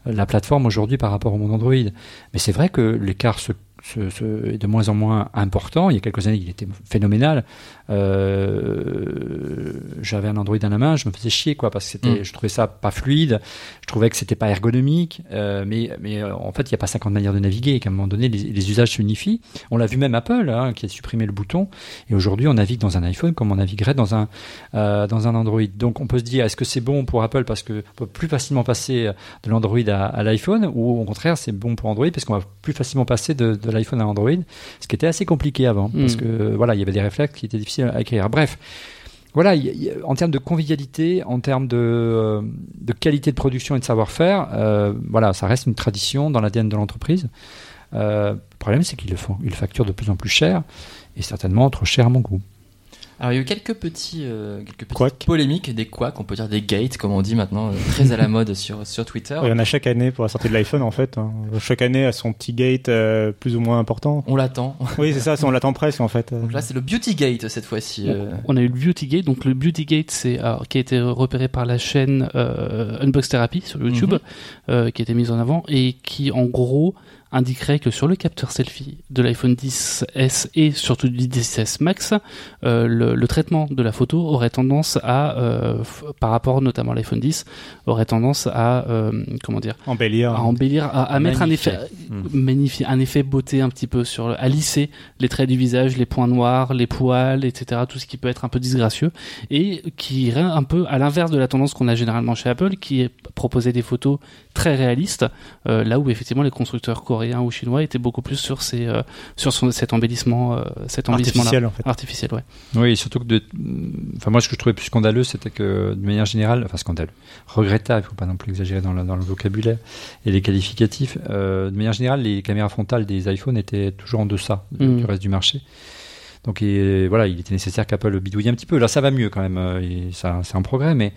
[SPEAKER 4] la plateforme aujourd'hui par rapport au monde Android. Mais c'est vrai que l'écart se, est de moins en moins important. Il y a quelques années, il était phénoménal. Euh, J'avais un Android à la main, je me faisais chier, quoi, parce que c'était,
[SPEAKER 1] Mm.
[SPEAKER 4] je trouvais ça pas fluide. Je trouvais que c'était pas ergonomique. euh, mais, mais euh, en fait, il n'y a pas 50 manières de naviguer. Et qu'à un moment donné, les, les usages s'unifient. On l'a vu même Apple, hein, qui a supprimé le bouton. Et aujourd'hui, on navigue dans un iPhone comme on naviguerait dans un euh, dans un Android. Donc, on peut se dire, est-ce que c'est bon pour Apple parce que on peut plus facilement passer de l'Android à, à l'iPhone, ou au contraire, c'est bon pour Android parce qu'on va plus facilement passer de, de l'iPhone à Android, ce qui était assez compliqué avant, parce
[SPEAKER 3] Mm.
[SPEAKER 4] que voilà, il y avait des réflexes qui étaient difficiles à acquérir. Bref. Voilà, y y en termes de convivialité, en termes de, euh, de qualité de production et de savoir-faire, euh, voilà, ça reste une tradition dans l'ADN de l'entreprise. Euh, le problème, c'est qu'ils le font, ils le facturent de plus en plus cher, et certainement trop cher à mon goût.
[SPEAKER 1] Alors il y a eu quelques petits, euh, quelques petites polémiques, des couacs, on peut dire des gates comme on dit maintenant, euh, très à la mode sur sur Twitter.
[SPEAKER 2] Il y en a chaque année pour la sortie de l'iPhone en fait. hein. Chaque année a son petit gate euh, plus ou moins important.
[SPEAKER 1] On l'attend.
[SPEAKER 2] Oui, c'est ça, on l'attend presque en fait.
[SPEAKER 1] Donc là c'est le beauty gate cette fois-ci. euh.
[SPEAKER 3] On a eu le Beauty Gate. Donc le Beauty Gate, c'est alors, qui a été repéré par la chaîne euh, Unbox Therapy sur YouTube,
[SPEAKER 1] Mhm.
[SPEAKER 3] euh, qui a été mise en avant et qui en gros indiquerait que sur le capteur selfie de l'iPhone 10s et surtout du 10s Max, euh, le, le traitement de la photo aurait tendance à, euh, par rapport notamment à l'iPhone 10, aurait tendance à, euh, comment dire,
[SPEAKER 2] Embellir.
[SPEAKER 3] à embellir, à, à mettre un effet,
[SPEAKER 4] Mm.
[SPEAKER 3] magnifier, un effet beauté un petit peu sur, le- à lisser les traits du visage, les points noirs, les poils, etc. Tout ce qui peut être un peu disgracieux et qui irait un peu à l'inverse de la tendance qu'on a généralement chez Apple, qui est proposer des photos très réalistes, euh, là où effectivement les constructeurs coréens ou chinois étaient beaucoup plus sur ces, euh, sur son- cet embellissement, euh, cet embellissement
[SPEAKER 2] artificiel en fait.
[SPEAKER 3] artificiel, ouais.
[SPEAKER 4] Oui, et surtout que de, enfin moi ce que je trouvais plus scandaleux, c'était que de manière générale, enfin scandaleux, regrettable, il faut pas non plus exagérer dans le, dans le vocabulaire et les qualificatifs. euh, de manière générale, les caméras frontales des iPhones étaient toujours en deçà de-
[SPEAKER 3] Mm.
[SPEAKER 4] du reste du marché. Donc et, voilà, il était nécessaire qu'Apple le bidouille un petit peu. Là, ça va mieux quand même, et ça, c'est un progrès, mais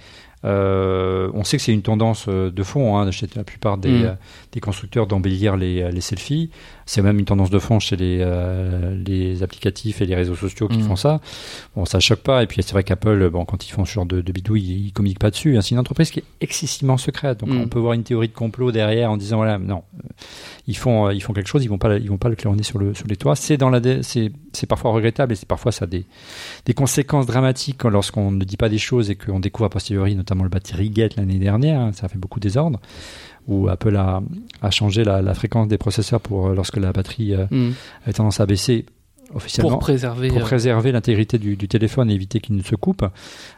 [SPEAKER 4] euh, on sait que c'est une tendance euh, de fond hein, chez la plupart des,
[SPEAKER 3] Mm.
[SPEAKER 4] euh, des constructeurs d'embellir les, les selfies. C'est même une tendance de fond chez les, euh, les applicatifs et les réseaux sociaux qui
[SPEAKER 1] Mm.
[SPEAKER 4] font ça. Bon, ça choque pas. Et puis c'est vrai qu'Apple, bon, quand ils font ce genre de, de bidouille, ils, ils communiquent pas dessus. hein. C'est une entreprise qui est excessivement secrète. Donc
[SPEAKER 3] Mm.
[SPEAKER 4] on peut voir une théorie de complot derrière en disant voilà, non, ils font, euh, ils font quelque chose, ils vont pas, ils vont pas le claironner sur le sur les toits. C'est dans la, c'est, c'est parfois regrettable et c'est parfois ça a des des conséquences dramatiques lorsqu'on ne dit pas des choses et qu'on découvre a posteriori, notamment le battery gate l'année dernière. hein, ça a fait beaucoup de désordre. Où Apple a, a changé la, la fréquence des processeurs pour euh, lorsque la batterie euh,
[SPEAKER 3] Mm.
[SPEAKER 4] avait tendance à baisser officiellement
[SPEAKER 3] Pour préserver.
[SPEAKER 4] pour
[SPEAKER 3] euh,
[SPEAKER 4] préserver l'intégrité du, du téléphone et éviter qu'il ne se coupe.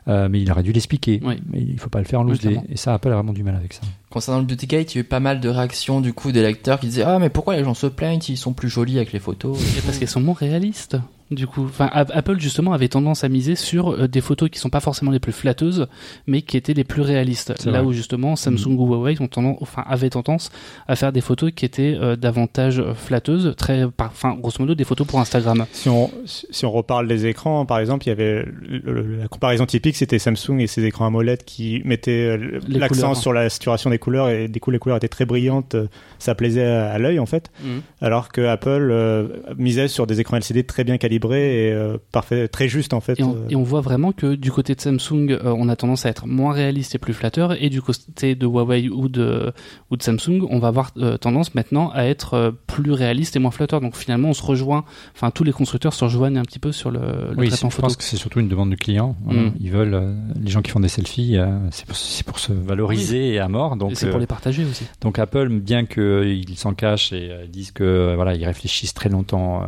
[SPEAKER 4] Euh, mais il aurait dû l'expliquer.
[SPEAKER 3] Oui.
[SPEAKER 4] Mais il faut pas le faire en loose
[SPEAKER 3] Oui.
[SPEAKER 4] Et ça, Apple a vraiment du mal avec ça.
[SPEAKER 1] Concernant le beauty gate, il y a eu pas mal de réactions du coup des lecteurs qui disaient ah mais pourquoi les gens se plaignent s'ils sont plus jolis avec les photos?
[SPEAKER 3] Parce qu'elles sont moins réalistes. Du coup, enfin, Apple justement avait tendance à miser sur euh, des photos qui sont pas forcément les plus flatteuses, mais qui étaient les plus réalistes.
[SPEAKER 4] C'est
[SPEAKER 3] Là
[SPEAKER 4] vrai.
[SPEAKER 3] où justement Samsung ou Huawei ont tendance, enfin, avaient tendance à faire des photos qui étaient euh, davantage euh, flatteuses, très, enfin, grosso modo, des photos pour Instagram.
[SPEAKER 2] Si on, si on reparle des écrans, par exemple, il y avait le- le- la comparaison typique, c'était Samsung et ses écrans AMOLED qui mettaient l'accent sur la saturation des couleurs et du coup les couleurs étaient très brillantes, ça plaisait à, à l'œil en fait, alors que Apple euh, misait sur des écrans LCD très bien calibrés et euh, parfait, très justes en fait.
[SPEAKER 3] Et on,
[SPEAKER 2] euh.
[SPEAKER 3] et on voit vraiment que du côté de Samsung, euh, on a tendance à être moins réaliste et plus flatteur, et du côté de Huawei ou de, ou de Samsung, on va avoir euh, tendance maintenant à être euh, plus réaliste et moins flatteur. Donc finalement, on se rejoint, enfin tous les constructeurs se rejoignent un petit peu sur le, le
[SPEAKER 4] oui,
[SPEAKER 3] traitement
[SPEAKER 4] je
[SPEAKER 3] photo.
[SPEAKER 4] pense que c'est surtout une demande du client. Voilà.
[SPEAKER 3] Mm.
[SPEAKER 4] Ils veulent, euh, les gens qui font des selfies, euh, c'est pour, se valoriser à mort. Donc,
[SPEAKER 3] et c'est
[SPEAKER 4] euh,
[SPEAKER 3] pour les partager aussi.
[SPEAKER 4] Donc Apple, bien qu'ils s'en cachent et euh, disent que voilà, ils réfléchissent très longtemps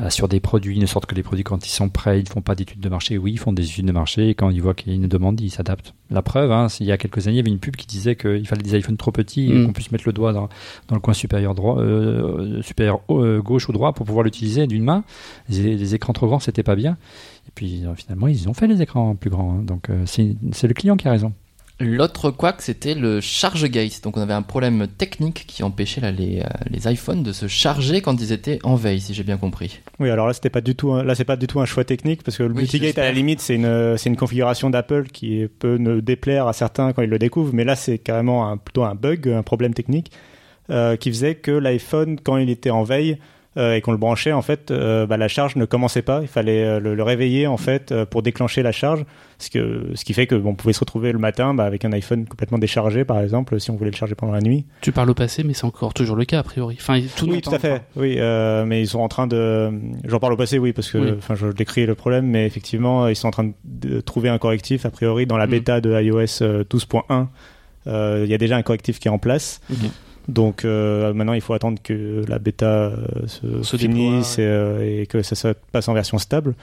[SPEAKER 4] euh, sur des produits, de sorte que les produits quand ils sont prêts, ils ne font pas d'études de marché. Oui, ils font des études de marché et quand ils voient qu'il y a une demande, ils s'adaptent. La preuve, hein, il y a quelques années, il y avait une pub qui disait qu'il fallait des iPhones trop petits et
[SPEAKER 3] Mm.
[SPEAKER 4] qu'on puisse mettre le doigt dans, dans le coin supérieur droit, euh, supérieur euh, gauche ou droit pour pouvoir l'utiliser d'une main. Les, les écrans trop grands, c'était pas bien. Et puis euh, finalement, ils ont fait les écrans plus grands. hein. Donc euh, c'est le client qui a raison.
[SPEAKER 1] L'autre couac, c'était le charge gate. Donc on avait un problème technique qui empêchait là, les, euh, les iPhones de se charger quand ils étaient en veille, si j'ai bien compris.
[SPEAKER 2] Oui, alors là, c'était pas du tout, un- là, c'est pas du tout un choix technique parce que le
[SPEAKER 1] Oui,
[SPEAKER 2] multigate, à la limite, c'est une, c'est une configuration d'Apple qui peut ne déplaire à certains quand ils le découvrent, mais là, c'est carrément un, plutôt un bug, un problème technique, euh, qui faisait que l'iPhone, quand il était en veille, euh, et qu'on le branchait, en fait, euh, bah, la charge ne commençait pas. Il fallait euh, le, le réveiller, en fait, pour déclencher la charge. Ce, que, ce qui fait que bon, on pouvait se retrouver le matin bah, avec un iPhone complètement déchargé, par exemple, si on voulait le charger pendant la nuit.
[SPEAKER 3] Tu parles au passé, mais c'est encore toujours le cas a priori. Enfin, tout
[SPEAKER 2] oui, tout à fait. Oui, mais ils sont en train de. J'en parle au passé, oui, parce que
[SPEAKER 3] Oui.
[SPEAKER 2] enfin, je décris le problème, mais effectivement, ils sont en train de, trouver un correctif. A priori, dans la
[SPEAKER 3] Mm.
[SPEAKER 2] bêta de iOS euh, 12.1, euh, il y a déjà un correctif qui est en place. Donc euh, maintenant, il faut attendre que la bêta euh, se,
[SPEAKER 3] Se
[SPEAKER 2] finisse et, euh, et que ça se passe en version stable.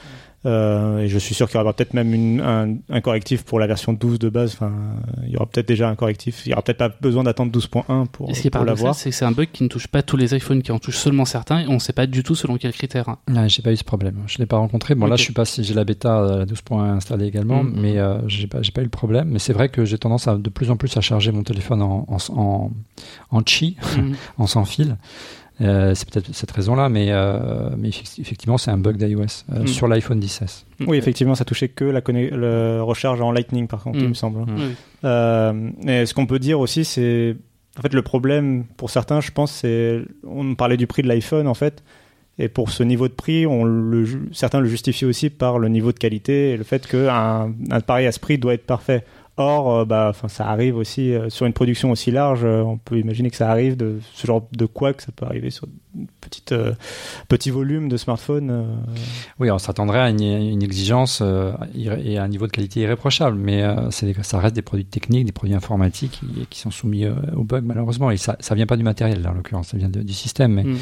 [SPEAKER 2] Euh, et je suis sûr qu'il y aura peut-être même une- un, un correctif pour la version 12 de base. Enfin, il y aura peut-être déjà un correctif. Il y aura peut-être pas besoin d'attendre 12.1 pour,
[SPEAKER 3] ce qui
[SPEAKER 2] pour l'avoir.
[SPEAKER 3] c'est que c'est un bug qui ne touche pas tous les iPhones, qui en touche seulement certains, et on ne sait pas du tout selon quels critères.
[SPEAKER 4] Ah, j'ai pas eu ce problème. Je l'ai pas rencontré. Bon, là, je suis pas si j'ai la bêta euh, la 12.1 installée également,
[SPEAKER 3] Mhm.
[SPEAKER 4] mais euh, j'ai pas, j'ai pas eu le problème. Mais c'est vrai que j'ai tendance à de plus en plus à charger mon téléphone en, en, en, en chi,
[SPEAKER 3] Mhm.
[SPEAKER 4] en sans fil. Euh, c'est peut-être cette raison-là, mais, euh, mais effectivement, c'est un bug d'iOS euh,
[SPEAKER 3] Mhm.
[SPEAKER 4] sur l'iPhone 10S.
[SPEAKER 2] Oui, effectivement, ça touchait que la recharge en Lightning, par contre,
[SPEAKER 3] Mm.
[SPEAKER 2] il me semble.
[SPEAKER 3] Oui.
[SPEAKER 2] Euh, et ce qu'on peut dire aussi, c'est. En fait, le problème pour certains, je pense, c'est. On parlait du prix de l'iPhone, en fait. Et pour ce niveau de prix, on le, ju- certains le justifient aussi par le niveau de qualité et le fait qu'un un appareil à ce prix doit être parfait. Or, euh, bah, enfin, ça arrive aussi euh, sur une production aussi large. euh, on peut imaginer que ça arrive de ce genre de quoi que ça peut arriver sur petite petit volume de smartphone.
[SPEAKER 4] Oui, on s'attendrait à une, une exigence et à un niveau de qualité irréprochable, mais ça reste des produits techniques, des produits informatiques qui, sont soumis aux bugs malheureusement. Et ça, ça vient pas du matériel, là, en l'occurrence, ça vient de- du système. Mais,
[SPEAKER 3] Mm.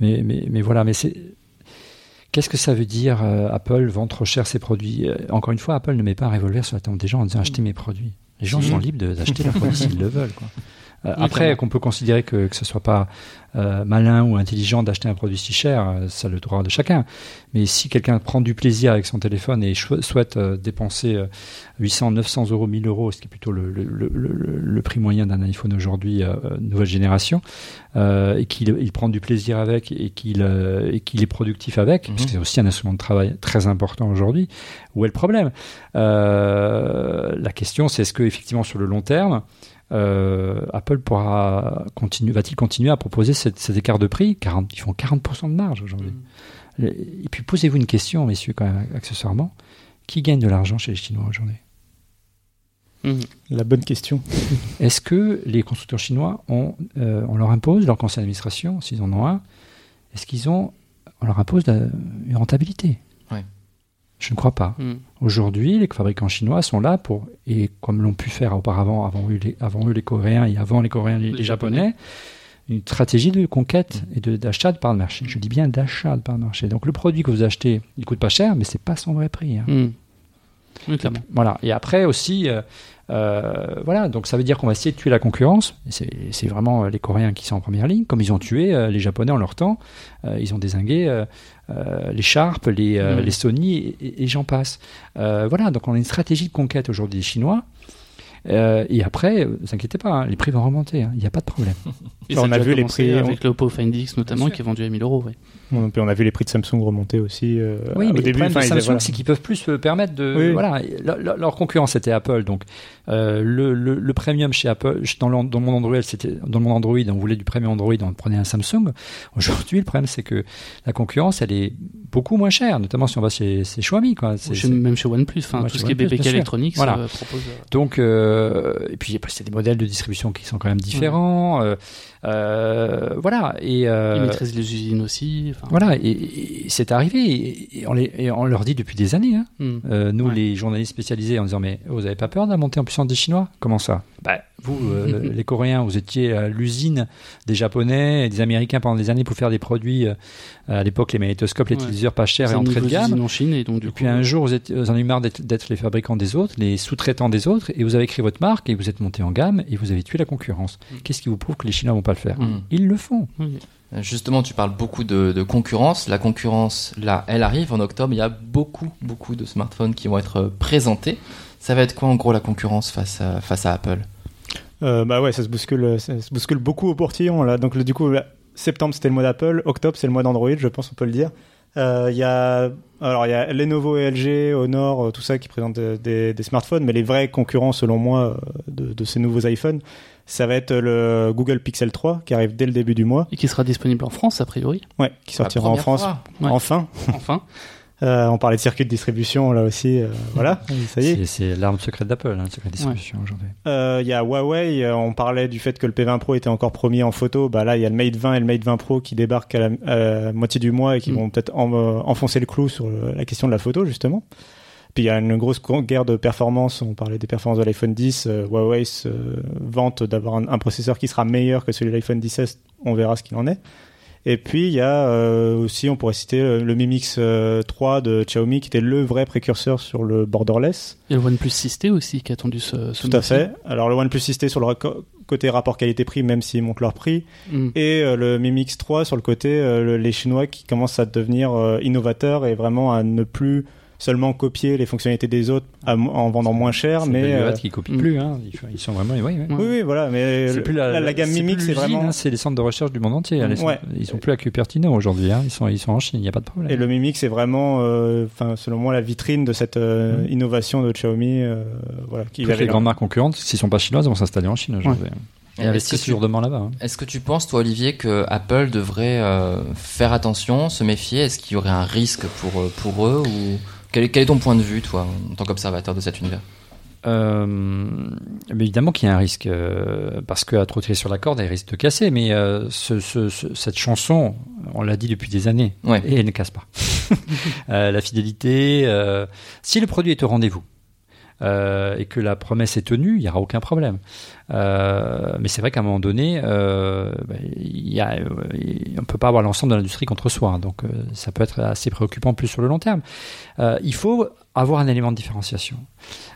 [SPEAKER 4] mais, mais, mais voilà, mais c'est. Qu'est-ce que ça veut dire euh, Apple vend trop cher ses produits? Euh, Encore une fois, Apple ne met pas un revolver sur la table des gens en disant achetez mes produits. Les gens
[SPEAKER 3] Mm.
[SPEAKER 4] sont libres d'acheter leurs produits s'ils le veulent. Quoi. Euh, après, qu'on peut considérer que, que ce soit pas euh, malin ou intelligent d'acheter un produit si cher, euh, ça le droit de chacun. Mais si quelqu'un prend du plaisir avec son téléphone et souhaite euh, dépenser euh, 800, 900 euros, 1000 euros, ce qui est plutôt le, le, le, prix moyen d'un iPhone aujourd'hui, euh, nouvelle génération, euh, et qu'il il prend du plaisir avec et qu'il euh, qu'il est productif avec,
[SPEAKER 1] Mhm.
[SPEAKER 4] parce que c'est aussi un instrument de travail très important aujourd'hui, où est le problème? Euh, La question, c'est est-ce que effectivement sur le long terme, euh, Apple pourra continuer, va-t-il continuer à proposer cet, cet écart de prix? 40, Ils font 40% de marge aujourd'hui.
[SPEAKER 3] Mm.
[SPEAKER 4] Et puis posez-vous une question, messieurs, quand même, accessoirement. Qui gagne de l'argent chez les Chinois aujourd'hui?
[SPEAKER 3] Mhm.
[SPEAKER 2] la bonne question.
[SPEAKER 4] Est-ce que les constructeurs chinois, ont, euh, on leur impose, leur conseil d'administration, s'ils en ont un, est-ce qu'ils ont, on leur impose la- une rentabilité? Je ne crois pas.
[SPEAKER 3] Mhm.
[SPEAKER 4] Aujourd'hui, les fabricants chinois sont là pour, et comme l'ont pu faire auparavant, avant eux les, avant eux les Coréens et avant les Coréens les,
[SPEAKER 3] Les
[SPEAKER 4] Japonais, une stratégie de conquête et de- d'achat de, part de marché. Je dis bien d'achat de part de marché. Donc le produit que vous achetez, il coûte pas cher, mais c'est pas son vrai prix. hein.
[SPEAKER 3] Mhm. Oui, clairement.
[SPEAKER 4] Voilà. Et après aussi, euh, voilà. Donc ça veut dire qu'on va essayer de tuer la concurrence. C'est c'est vraiment euh, les Coréens qui sont en première ligne, comme ils ont tué euh, les Japonais en leur temps. Euh, ils ont désingué euh, euh, les Sharp, les, euh,
[SPEAKER 3] Mhm.
[SPEAKER 4] les Sony et, et- et j'en passe. Euh, voilà. Donc on a une stratégie de conquête aujourd'hui des Chinois. Euh, et après, euh, ne vous inquiétez pas, hein, les prix vont remonter. hein. Il n'y a pas de problème.
[SPEAKER 3] Et
[SPEAKER 2] on
[SPEAKER 3] a
[SPEAKER 2] vu les prix,
[SPEAKER 3] avec l'Oppo Find X notamment, qui est vendu à 1000 euros. ouais.
[SPEAKER 2] On, puis on a vu les prix de Samsung remonter aussi. euh,
[SPEAKER 4] Oui,
[SPEAKER 2] au
[SPEAKER 4] mais
[SPEAKER 2] début,
[SPEAKER 4] le problème de Samsung,
[SPEAKER 2] voilà.
[SPEAKER 4] c'est qu'ils peuvent plus se permettre de.
[SPEAKER 2] Oui.
[SPEAKER 4] Voilà, leur, concurrent c'était Apple, donc euh, le, le, le premium chez Apple, dans, le- dans mon Android, c'était dans mon Android, on voulait du premium Android, on prenait un Samsung. Aujourd'hui, le problème c'est que la concurrence, elle est beaucoup moins chère, notamment si on va chez, chez Xiaomi, quoi. C'est-
[SPEAKER 3] Ou chez-
[SPEAKER 4] c'est-
[SPEAKER 3] même chez OnePlus, enfin, tout ce qui est
[SPEAKER 4] sûr.
[SPEAKER 3] Electronics
[SPEAKER 4] Voilà.
[SPEAKER 3] propose. euh,
[SPEAKER 4] Donc, euh, et puis après, c'est des modèles de distribution qui sont quand même différents. euh, euh, voilà, et euh,
[SPEAKER 3] Ils maîtrisent les usines aussi. Enfin,
[SPEAKER 4] voilà, et, et c'est arrivé, et, et on les, et on leur dit depuis des années. Hein,
[SPEAKER 3] mhm.
[SPEAKER 4] Euh, nous,
[SPEAKER 3] Ouais.
[SPEAKER 4] les journalistes spécialisés, en disant Mais vous avez pas peur de la montée en puissance des Chinois? Comment ça? Bah, Vous, euh, les Coréens, vous étiez à l'usine des Japonais et des Américains pendant des années pour faire des produits. euh, à l'époque, les magnétoscopes, les
[SPEAKER 3] Ouais.
[SPEAKER 4] téléviseurs pas chers et entrée de gamme.
[SPEAKER 3] en Chine et donc du
[SPEAKER 4] Et
[SPEAKER 3] coup.
[SPEAKER 4] puis un jour, vous, êtes, vous en avez marre d'être, les fabricants des autres, les sous-traitants des autres, et vous avez créé votre marque et vous êtes monté en gamme et vous avez tué la concurrence.
[SPEAKER 3] Mm.
[SPEAKER 4] Qu'est-ce qui vous prouve que les Chinois vont pas le faire?
[SPEAKER 1] Mm.
[SPEAKER 4] Ils le font.
[SPEAKER 1] Justement, tu parles beaucoup de, concurrence. La concurrence, là, elle arrive en octobre. Il y a beaucoup, beaucoup de smartphones qui vont être présentés. Ça va être quoi en gros la concurrence face à, Apple?
[SPEAKER 2] Euh, bah ouais, ça se bouscule, ça se bouscule beaucoup au portillon là. Donc du coup, septembre c'était le mois d'Apple, octobre c'est le mois d'Android, je pense on peut le dire. Euh, Il y a alors il y a Lenovo et LG, Honor, euh, tout ça qui présentent des, smartphones, mais les vrais concurrents selon moi de ces nouveaux iPhones, ça va être le Google Pixel 3 qui arrive dès le début du mois,
[SPEAKER 3] Et qui sera disponible en France, a priori.
[SPEAKER 2] ouais, qui sortira en France.
[SPEAKER 3] Ouais.
[SPEAKER 2] enfin.
[SPEAKER 3] Enfin.
[SPEAKER 2] Euh, on parlait de circuit de distribution là aussi, euh, voilà, ça y est.
[SPEAKER 4] C'est- C'est l'arme secrète d'Apple, hein, le secret de distribution aujourd'hui.
[SPEAKER 2] Euh, Il y a Huawei, on parlait du fait que le P20 Pro était encore premier en photo. Bah là, il y a le Mate 20 et le Mate 20 Pro qui débarquent à la, moitié du mois et qui
[SPEAKER 3] Mm.
[SPEAKER 2] vont peut-être en- euh, enfoncer le clou sur le- la question de la photo, justement. Puis il y a une grosse guerre de performance. On parlait des performances de l'iPhone 10. euh, Huawei se vante d'avoir un, un processeur qui sera meilleur que celui de l'iPhone 10S. On verra ce qu'il en est. Et puis il y a euh, aussi, on pourrait citer euh, le Mi Mix euh, 3 de Xiaomi qui était le vrai précurseur sur le borderless.
[SPEAKER 3] Et le OnePlus 6T aussi qui a attendu ce, ce
[SPEAKER 2] Tout à fait. Alors le OnePlus 6T sur le côté rapport qualité-prix, même s'ils montent leur prix,
[SPEAKER 3] Mm.
[SPEAKER 2] et euh, le Mi Mix 3 sur le côté euh, le- les Chinois qui commencent à devenir euh, innovateurs et vraiment à ne plus seulement copier les fonctionnalités des autres à en vendant moins cher,
[SPEAKER 4] C'est
[SPEAKER 2] mais euh,
[SPEAKER 4] qui copie
[SPEAKER 3] mm.
[SPEAKER 4] plus, hein. Ils, ils sont vraiment, oui, oui.
[SPEAKER 3] Ouais.
[SPEAKER 2] oui, oui, voilà. Mais
[SPEAKER 4] C'est
[SPEAKER 2] le-
[SPEAKER 4] plus
[SPEAKER 2] la, la gamme
[SPEAKER 4] c'est
[SPEAKER 2] Mi Mix,
[SPEAKER 4] plus
[SPEAKER 2] c'est vraiment
[SPEAKER 4] hein, c'est les centres de recherche du monde entier. hein,
[SPEAKER 2] Ouais.
[SPEAKER 4] Ils sont plus à Cupertino aujourd'hui. Hein. Ils sont, ils sont en Chine. Il n'y a pas de problème.
[SPEAKER 2] et le Mi Mix est vraiment, euh, enfin selon moi, la vitrine de cette euh,
[SPEAKER 4] Mm.
[SPEAKER 2] innovation de Xiaomi, euh, voilà, qui
[SPEAKER 4] Toutes les
[SPEAKER 2] leur-
[SPEAKER 4] grandes marques concurrentes, s'ils sont pas chinoises, vont s'installer en Chine aujourd'hui. Et
[SPEAKER 1] Est-ce
[SPEAKER 4] investissent
[SPEAKER 1] tu-
[SPEAKER 4] lourdement là-bas. hein.
[SPEAKER 1] Est-ce que tu penses, toi, Olivier, que Apple devrait euh, faire attention, se méfier? Est-ce qu'il y aurait un risque pour, pour eux ou quel est, quel est ton point de vue, toi, en tant qu'observateur de cet univers?
[SPEAKER 4] Euh, évidemment qu'il y a un risque, euh, parce qu'à trop tirer sur la corde, elle risque de casser. Mais euh, ce, ce- ce- cette chanson, on l'a dit depuis des années,
[SPEAKER 1] Ouais.
[SPEAKER 4] et elle ne casse pas. Euh, la fidélité, si le produit est au rendez-vous euh, et que la promesse est tenue, il n'y aura aucun problème. Euh, mais c'est vrai qu'à un moment donné, euh, bah, y a, euh, on ne peut pas avoir l'ensemble de l'industrie contre soi. donc euh, ça peut être assez préoccupant plus sur le long terme. Euh, il faut avoir un élément de différenciation,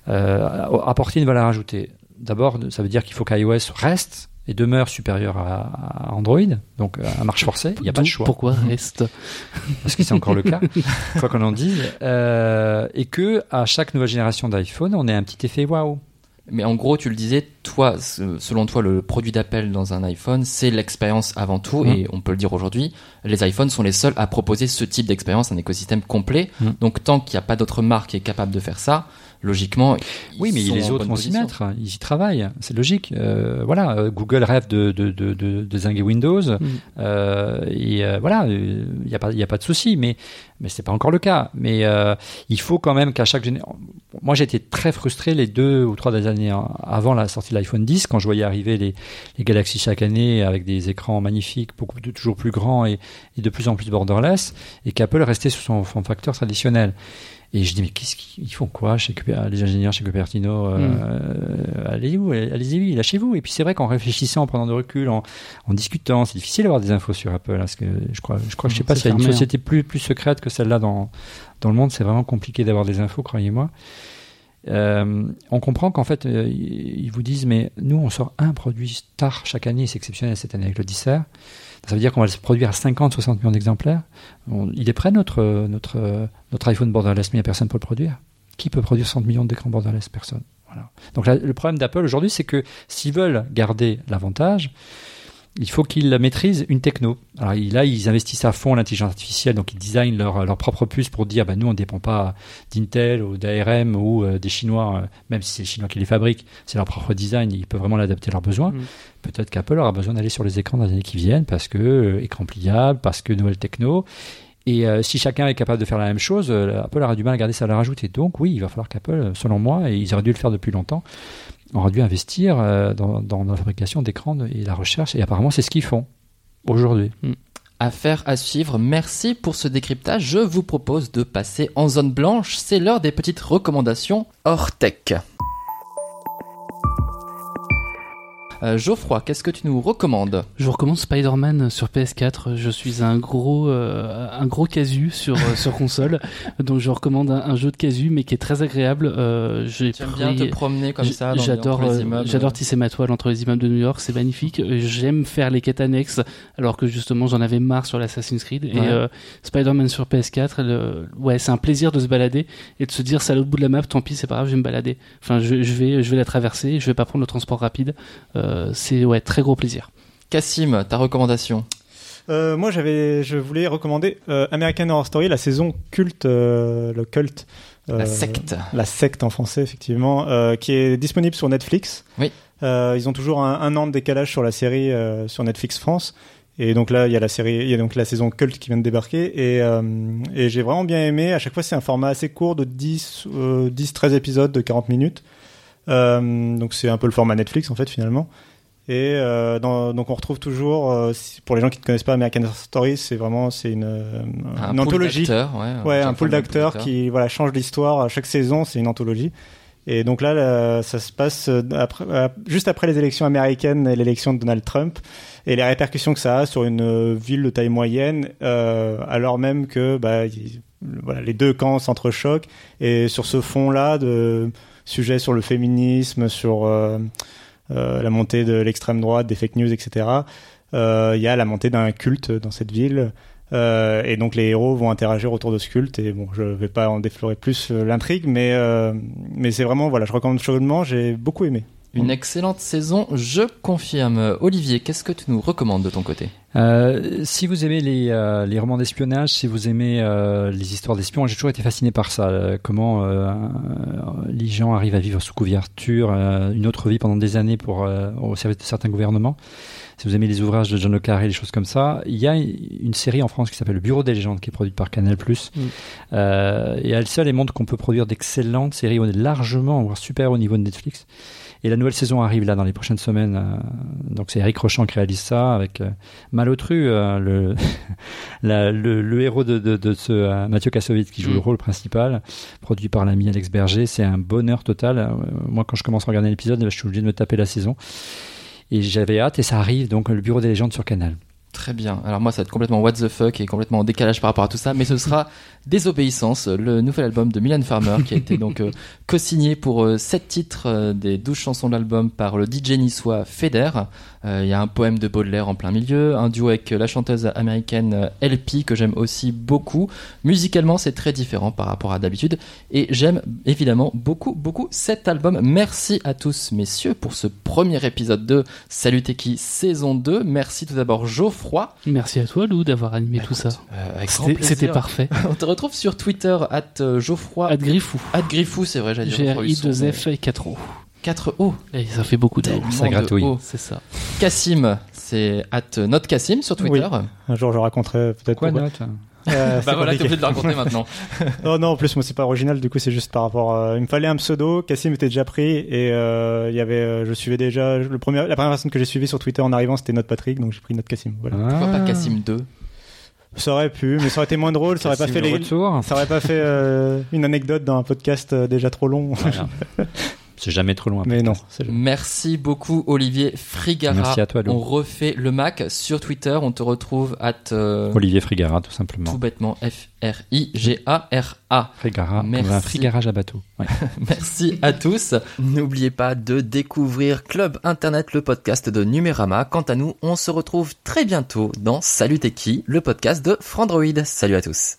[SPEAKER 4] apporter une valeur ajoutée. D'abord, ça veut dire qu'il faut qu'iOS reste et demeure supérieur à, à Android, donc euh, à marche forcée. Il n'y a pas de choix
[SPEAKER 3] Pourquoi reste
[SPEAKER 4] parce que c'est encore le cas, quoi qu'on en dise, euh, et que à chaque nouvelle génération d'iPhone, on ait un petit effet waouh.
[SPEAKER 1] Mais en gros, tu le disais, toi, selon toi, le produit d'appel dans un iPhone, c'est l'expérience avant tout,
[SPEAKER 4] Mhm.
[SPEAKER 1] et on peut le dire aujourd'hui, les iPhones sont les seuls à proposer ce type d'expérience, un écosystème complet.
[SPEAKER 4] Mhm.
[SPEAKER 1] Donc, tant qu'il n'y a pas d'autre marque qui est capable de faire ça, logiquement,
[SPEAKER 4] Oui, mais les autres vont s'y mettre, ils y travaillent, c'est logique. Euh, voilà, euh, Google rêve de, de, de, de, de zinguer Windows, euh, et euh, voilà, il n'y a pas, y a pas de souci, mais mais c'est pas encore le cas. Mais euh, il faut quand même qu'à chaque génération, moi j'ai été très frustré les deux ou trois années avant la sortie de l'iPhone 10, quand je voyais arriver les, les Galaxy chaque année avec des écrans magnifiques, beaucoup de, toujours plus grands et, et de plus en plus borderless, et qu'Apple restait sur son form facteur traditionnel. Et je dis, mais qu'est-ce qu'ils ils font quoi chez les ingénieurs chez Cupertino euh, euh, Allez où Allez-y, lâchez-vous. Et puis c'est vrai qu'en réfléchissant, en prenant de recul, en, en discutant, c'est difficile d'avoir des infos sur Apple. hein, parce que je crois, je crois, je sais pas
[SPEAKER 3] C'est
[SPEAKER 4] s'il y a une
[SPEAKER 3] hein.
[SPEAKER 4] société plus, plus secrète que celle-là dans, dans le monde. C'est vraiment compliqué d'avoir des infos, croyez-moi. Euh, on comprend qu'en fait, euh, ils vous disent, mais nous, on sort un produit star chaque année, c'est exceptionnel cette année avec le 10 Ça veut dire qu'on va le produire à 50, 60 millions d'exemplaires. Il est prêt notre, notre, notre iPhone borderless, mais il n'y a personne pour le produire. Qui peut produire 60 millions d'écrans borderless? Personne. Voilà. Donc le problème d'Apple aujourd'hui, c'est que s'ils veulent garder l'avantage, il faut qu'ils maîtrisent une techno. Alors là, ils investissent à fond l'intelligence artificielle, donc ils designent leur, leur propre puce pour dire, bah, nous, on ne dépend pas d'Intel ou d'ARM ou euh, des Chinois, euh, même si c'est les Chinois qui les fabriquent, c'est leur propre design, ils peuvent vraiment l'adapter à leurs besoins.
[SPEAKER 3] Mm.
[SPEAKER 4] Peut-être qu'Apple aura besoin d'aller sur les écrans dans les années qui viennent parce que euh, écran pliable, parce que nouvelle techno. Et si chacun est capable de faire la même chose, Apple aura du mal à garder ça à la rajouter. Donc oui, il va falloir qu'Apple, selon moi, et ils auraient dû le faire depuis longtemps, auraient dû investir euh, dans, dans la fabrication d'écrans et la recherche. Et apparemment, c'est ce qu'ils font aujourd'hui.
[SPEAKER 1] Affaire à suivre. Merci pour ce décryptage. Je vous propose de passer en zone blanche. C'est l'heure des petites recommandations hors tech. Euh, Geoffroy, qu'est-ce que tu nous recommandes
[SPEAKER 3] Je vous recommande Spider-Man sur PS4. Je suis un gros, euh, un gros casu sur, euh, sur console. Donc je recommande un, un jeu de casu, mais qui est très agréable. Euh, j'ai
[SPEAKER 1] Tu aimes bien
[SPEAKER 3] pris-
[SPEAKER 1] te promener comme ça
[SPEAKER 3] J'adore, j'adore tisser ma toile entre les immeubles de New York, c'est magnifique. J'aime faire les quêtes annexes, alors que justement j'en avais marre sur l'Assassin's Creed. Et
[SPEAKER 1] Ouais.
[SPEAKER 3] Spider-Man sur PS4, le- ouais, c'est un plaisir de se balader et de se dire c'est à l'autre bout de la map, tant pis, c'est pas grave, je vais me balader. Enfin, je, je vais, je vais la traverser, je vais pas prendre le transport rapide. Euh, c'est ouais, très gros plaisir.
[SPEAKER 1] Cassim, ta recommandation
[SPEAKER 2] Euh, moi, j'avais, je voulais recommander euh, American Horror Story, la saison culte, euh, le culte.
[SPEAKER 1] La
[SPEAKER 2] euh,
[SPEAKER 1] secte.
[SPEAKER 2] La secte en français, effectivement, euh, qui est disponible sur Netflix.
[SPEAKER 1] Oui.
[SPEAKER 2] Euh, ils ont toujours un, un an de décalage sur la série euh, sur Netflix France. Et donc là, il y a la série, il y a donc la saison culte qui vient de débarquer. Et, euh, et j'ai vraiment bien aimé. À chaque fois, c'est un format assez court de 10, euh, 10 13 épisodes de 40 minutes. Euh, donc c'est un peu le format Netflix, en fait, finalement. Et euh, dans- donc on retrouve toujours, euh, pour les gens qui ne connaissent pas American Story, c'est vraiment c'est une, euh,
[SPEAKER 1] Un
[SPEAKER 2] une
[SPEAKER 1] pool
[SPEAKER 2] anthologie.
[SPEAKER 1] d'acteurs, ouais,
[SPEAKER 2] Ouais, un pool d'acteurs qui voilà change l'histoire à chaque saison, c'est une anthologie. Et donc là, là, ça se passe euh, après, juste après les élections américaines et l'élection de Donald Trump et les répercussions que ça a sur une ville de taille moyenne, euh, alors même que bah, il- voilà, les deux camps s'entrechoquent et sur ce fond-là de sujets sur le féminisme, sur euh, euh, la montée de l'extrême droite, des fake news, etc. euh, Il y a la montée d'un culte dans cette ville. Et donc les héros vont interagir autour de ce culte et bon je vais pas en déflorer plus l'intrigue mais mais c'est vraiment voilà je recommande chaudement j'ai beaucoup aimé
[SPEAKER 1] Une excellente saison, je confirme. Olivier, qu'est-ce que tu nous recommandes de ton côté?
[SPEAKER 4] Euh, si vous aimez les, euh, les romans d'espionnage, si vous aimez euh, les histoires d'espions, j'ai toujours été fasciné par ça. comment les gens arrivent à vivre sous couverture, une autre vie pendant des années pour au service de certains gouvernements. Si vous aimez les ouvrages de John le Carré, les choses comme ça, il y a une série en France qui s'appelle Le Bureau des légendes, qui est produite par Canal+.
[SPEAKER 3] Mm.
[SPEAKER 4] Et elle seule, elle montre qu'on peut produire d'excellentes séries, on est largement, voire super au niveau de Netflix. Et la nouvelle saison arrive là dans les prochaines semaines. euh, donc c'est Eric Rochant qui réalise ça avec euh, Malotru, euh, le, la- le, le héros de, de, de ce Mathieu Kassovitz qui joue
[SPEAKER 1] Mm.
[SPEAKER 4] le rôle principal, produit par l'ami Alex Berger. C'est un bonheur total. Moi, quand je commence à regarder l'épisode, je suis obligé de me taper la saison. Et j'avais hâte et ça arrive. Donc le Bureau des légendes sur Canal.
[SPEAKER 1] Très bien. Alors moi, ça va être complètement what the fuck et complètement en décalage par rapport à tout ça, mais ce sera Désobéissance, le nouvel album de Milan Farmer qui a été donc euh, co-signé pour euh, sept titres euh, des 12 chansons de l'album par le DJ niçois Feder. Euh, Il y a un poème de Baudelaire en plein milieu, un duo avec la chanteuse américaine euh, LP que j'aime aussi beaucoup. Musicalement, c'est très différent par rapport à d'habitude et j'aime évidemment beaucoup beaucoup cet album. Merci à tous messieurs pour ce premier épisode de Salut T'es qui saison 2. Merci tout d'abord Geoffroy.
[SPEAKER 3] Merci à toi, Lou, d'avoir animé tout ça.
[SPEAKER 1] Euh,
[SPEAKER 3] C'était parfait.
[SPEAKER 1] On te retrouve sur Twitter, at euh, Geoffroy.
[SPEAKER 3] Ad Griffou.
[SPEAKER 1] At Griffou, c'est vrai, j'allais dire.
[SPEAKER 3] G
[SPEAKER 1] Geoffroy
[SPEAKER 3] R I
[SPEAKER 1] Husson,
[SPEAKER 3] 2 F et 4 O.
[SPEAKER 1] 4 O.
[SPEAKER 3] Et ça fait beaucoup d'O.
[SPEAKER 1] Tellement
[SPEAKER 4] Ça
[SPEAKER 1] de
[SPEAKER 4] gratouille.
[SPEAKER 3] C'est ça.
[SPEAKER 1] Cassim, c'est at euh, notre Cassim sur Twitter.
[SPEAKER 2] un jour je raconterai peut-être
[SPEAKER 4] Quoi,
[SPEAKER 2] pourquoi.
[SPEAKER 4] note?
[SPEAKER 2] Euh,
[SPEAKER 1] Bah voilà, t'es obligé de le raconter maintenant.
[SPEAKER 2] non non en plus moi c'est pas original du coup c'est juste par rapport euh, il me fallait un pseudo Cassim était déjà pris et euh, il y avait euh, je suivais déjà le premier la première personne que j'ai suivie sur Twitter en arrivant c'était Note Patrick donc j'ai pris Note Cassim voilà
[SPEAKER 1] Pourquoi
[SPEAKER 4] Ah.
[SPEAKER 1] pas Cassim 2
[SPEAKER 2] ça aurait pu mais ça aurait été moins drôle ça aurait pas fait
[SPEAKER 4] le
[SPEAKER 2] les ça aurait pas fait euh, une anecdote dans un podcast euh, déjà trop long
[SPEAKER 4] Voilà. C'est jamais trop loin.
[SPEAKER 2] mais non
[SPEAKER 1] Merci beaucoup Olivier Frigara.
[SPEAKER 4] Merci à toi, Lou.
[SPEAKER 1] On refait le Mac sur Twitter. On te retrouve at euh,
[SPEAKER 4] Olivier Frigara, tout simplement.
[SPEAKER 1] tout bêtement F-R-I-G-A-R-A.
[SPEAKER 4] Frigara, comme
[SPEAKER 1] Merci.
[SPEAKER 4] un frigarage à bateau. Ouais.
[SPEAKER 1] Merci à tous. N'oubliez pas de découvrir Club Internet, le podcast de Numérama. Quant à nous, on se retrouve très bientôt dans Salut T'es qui, le podcast de Frandroid. Salut à tous.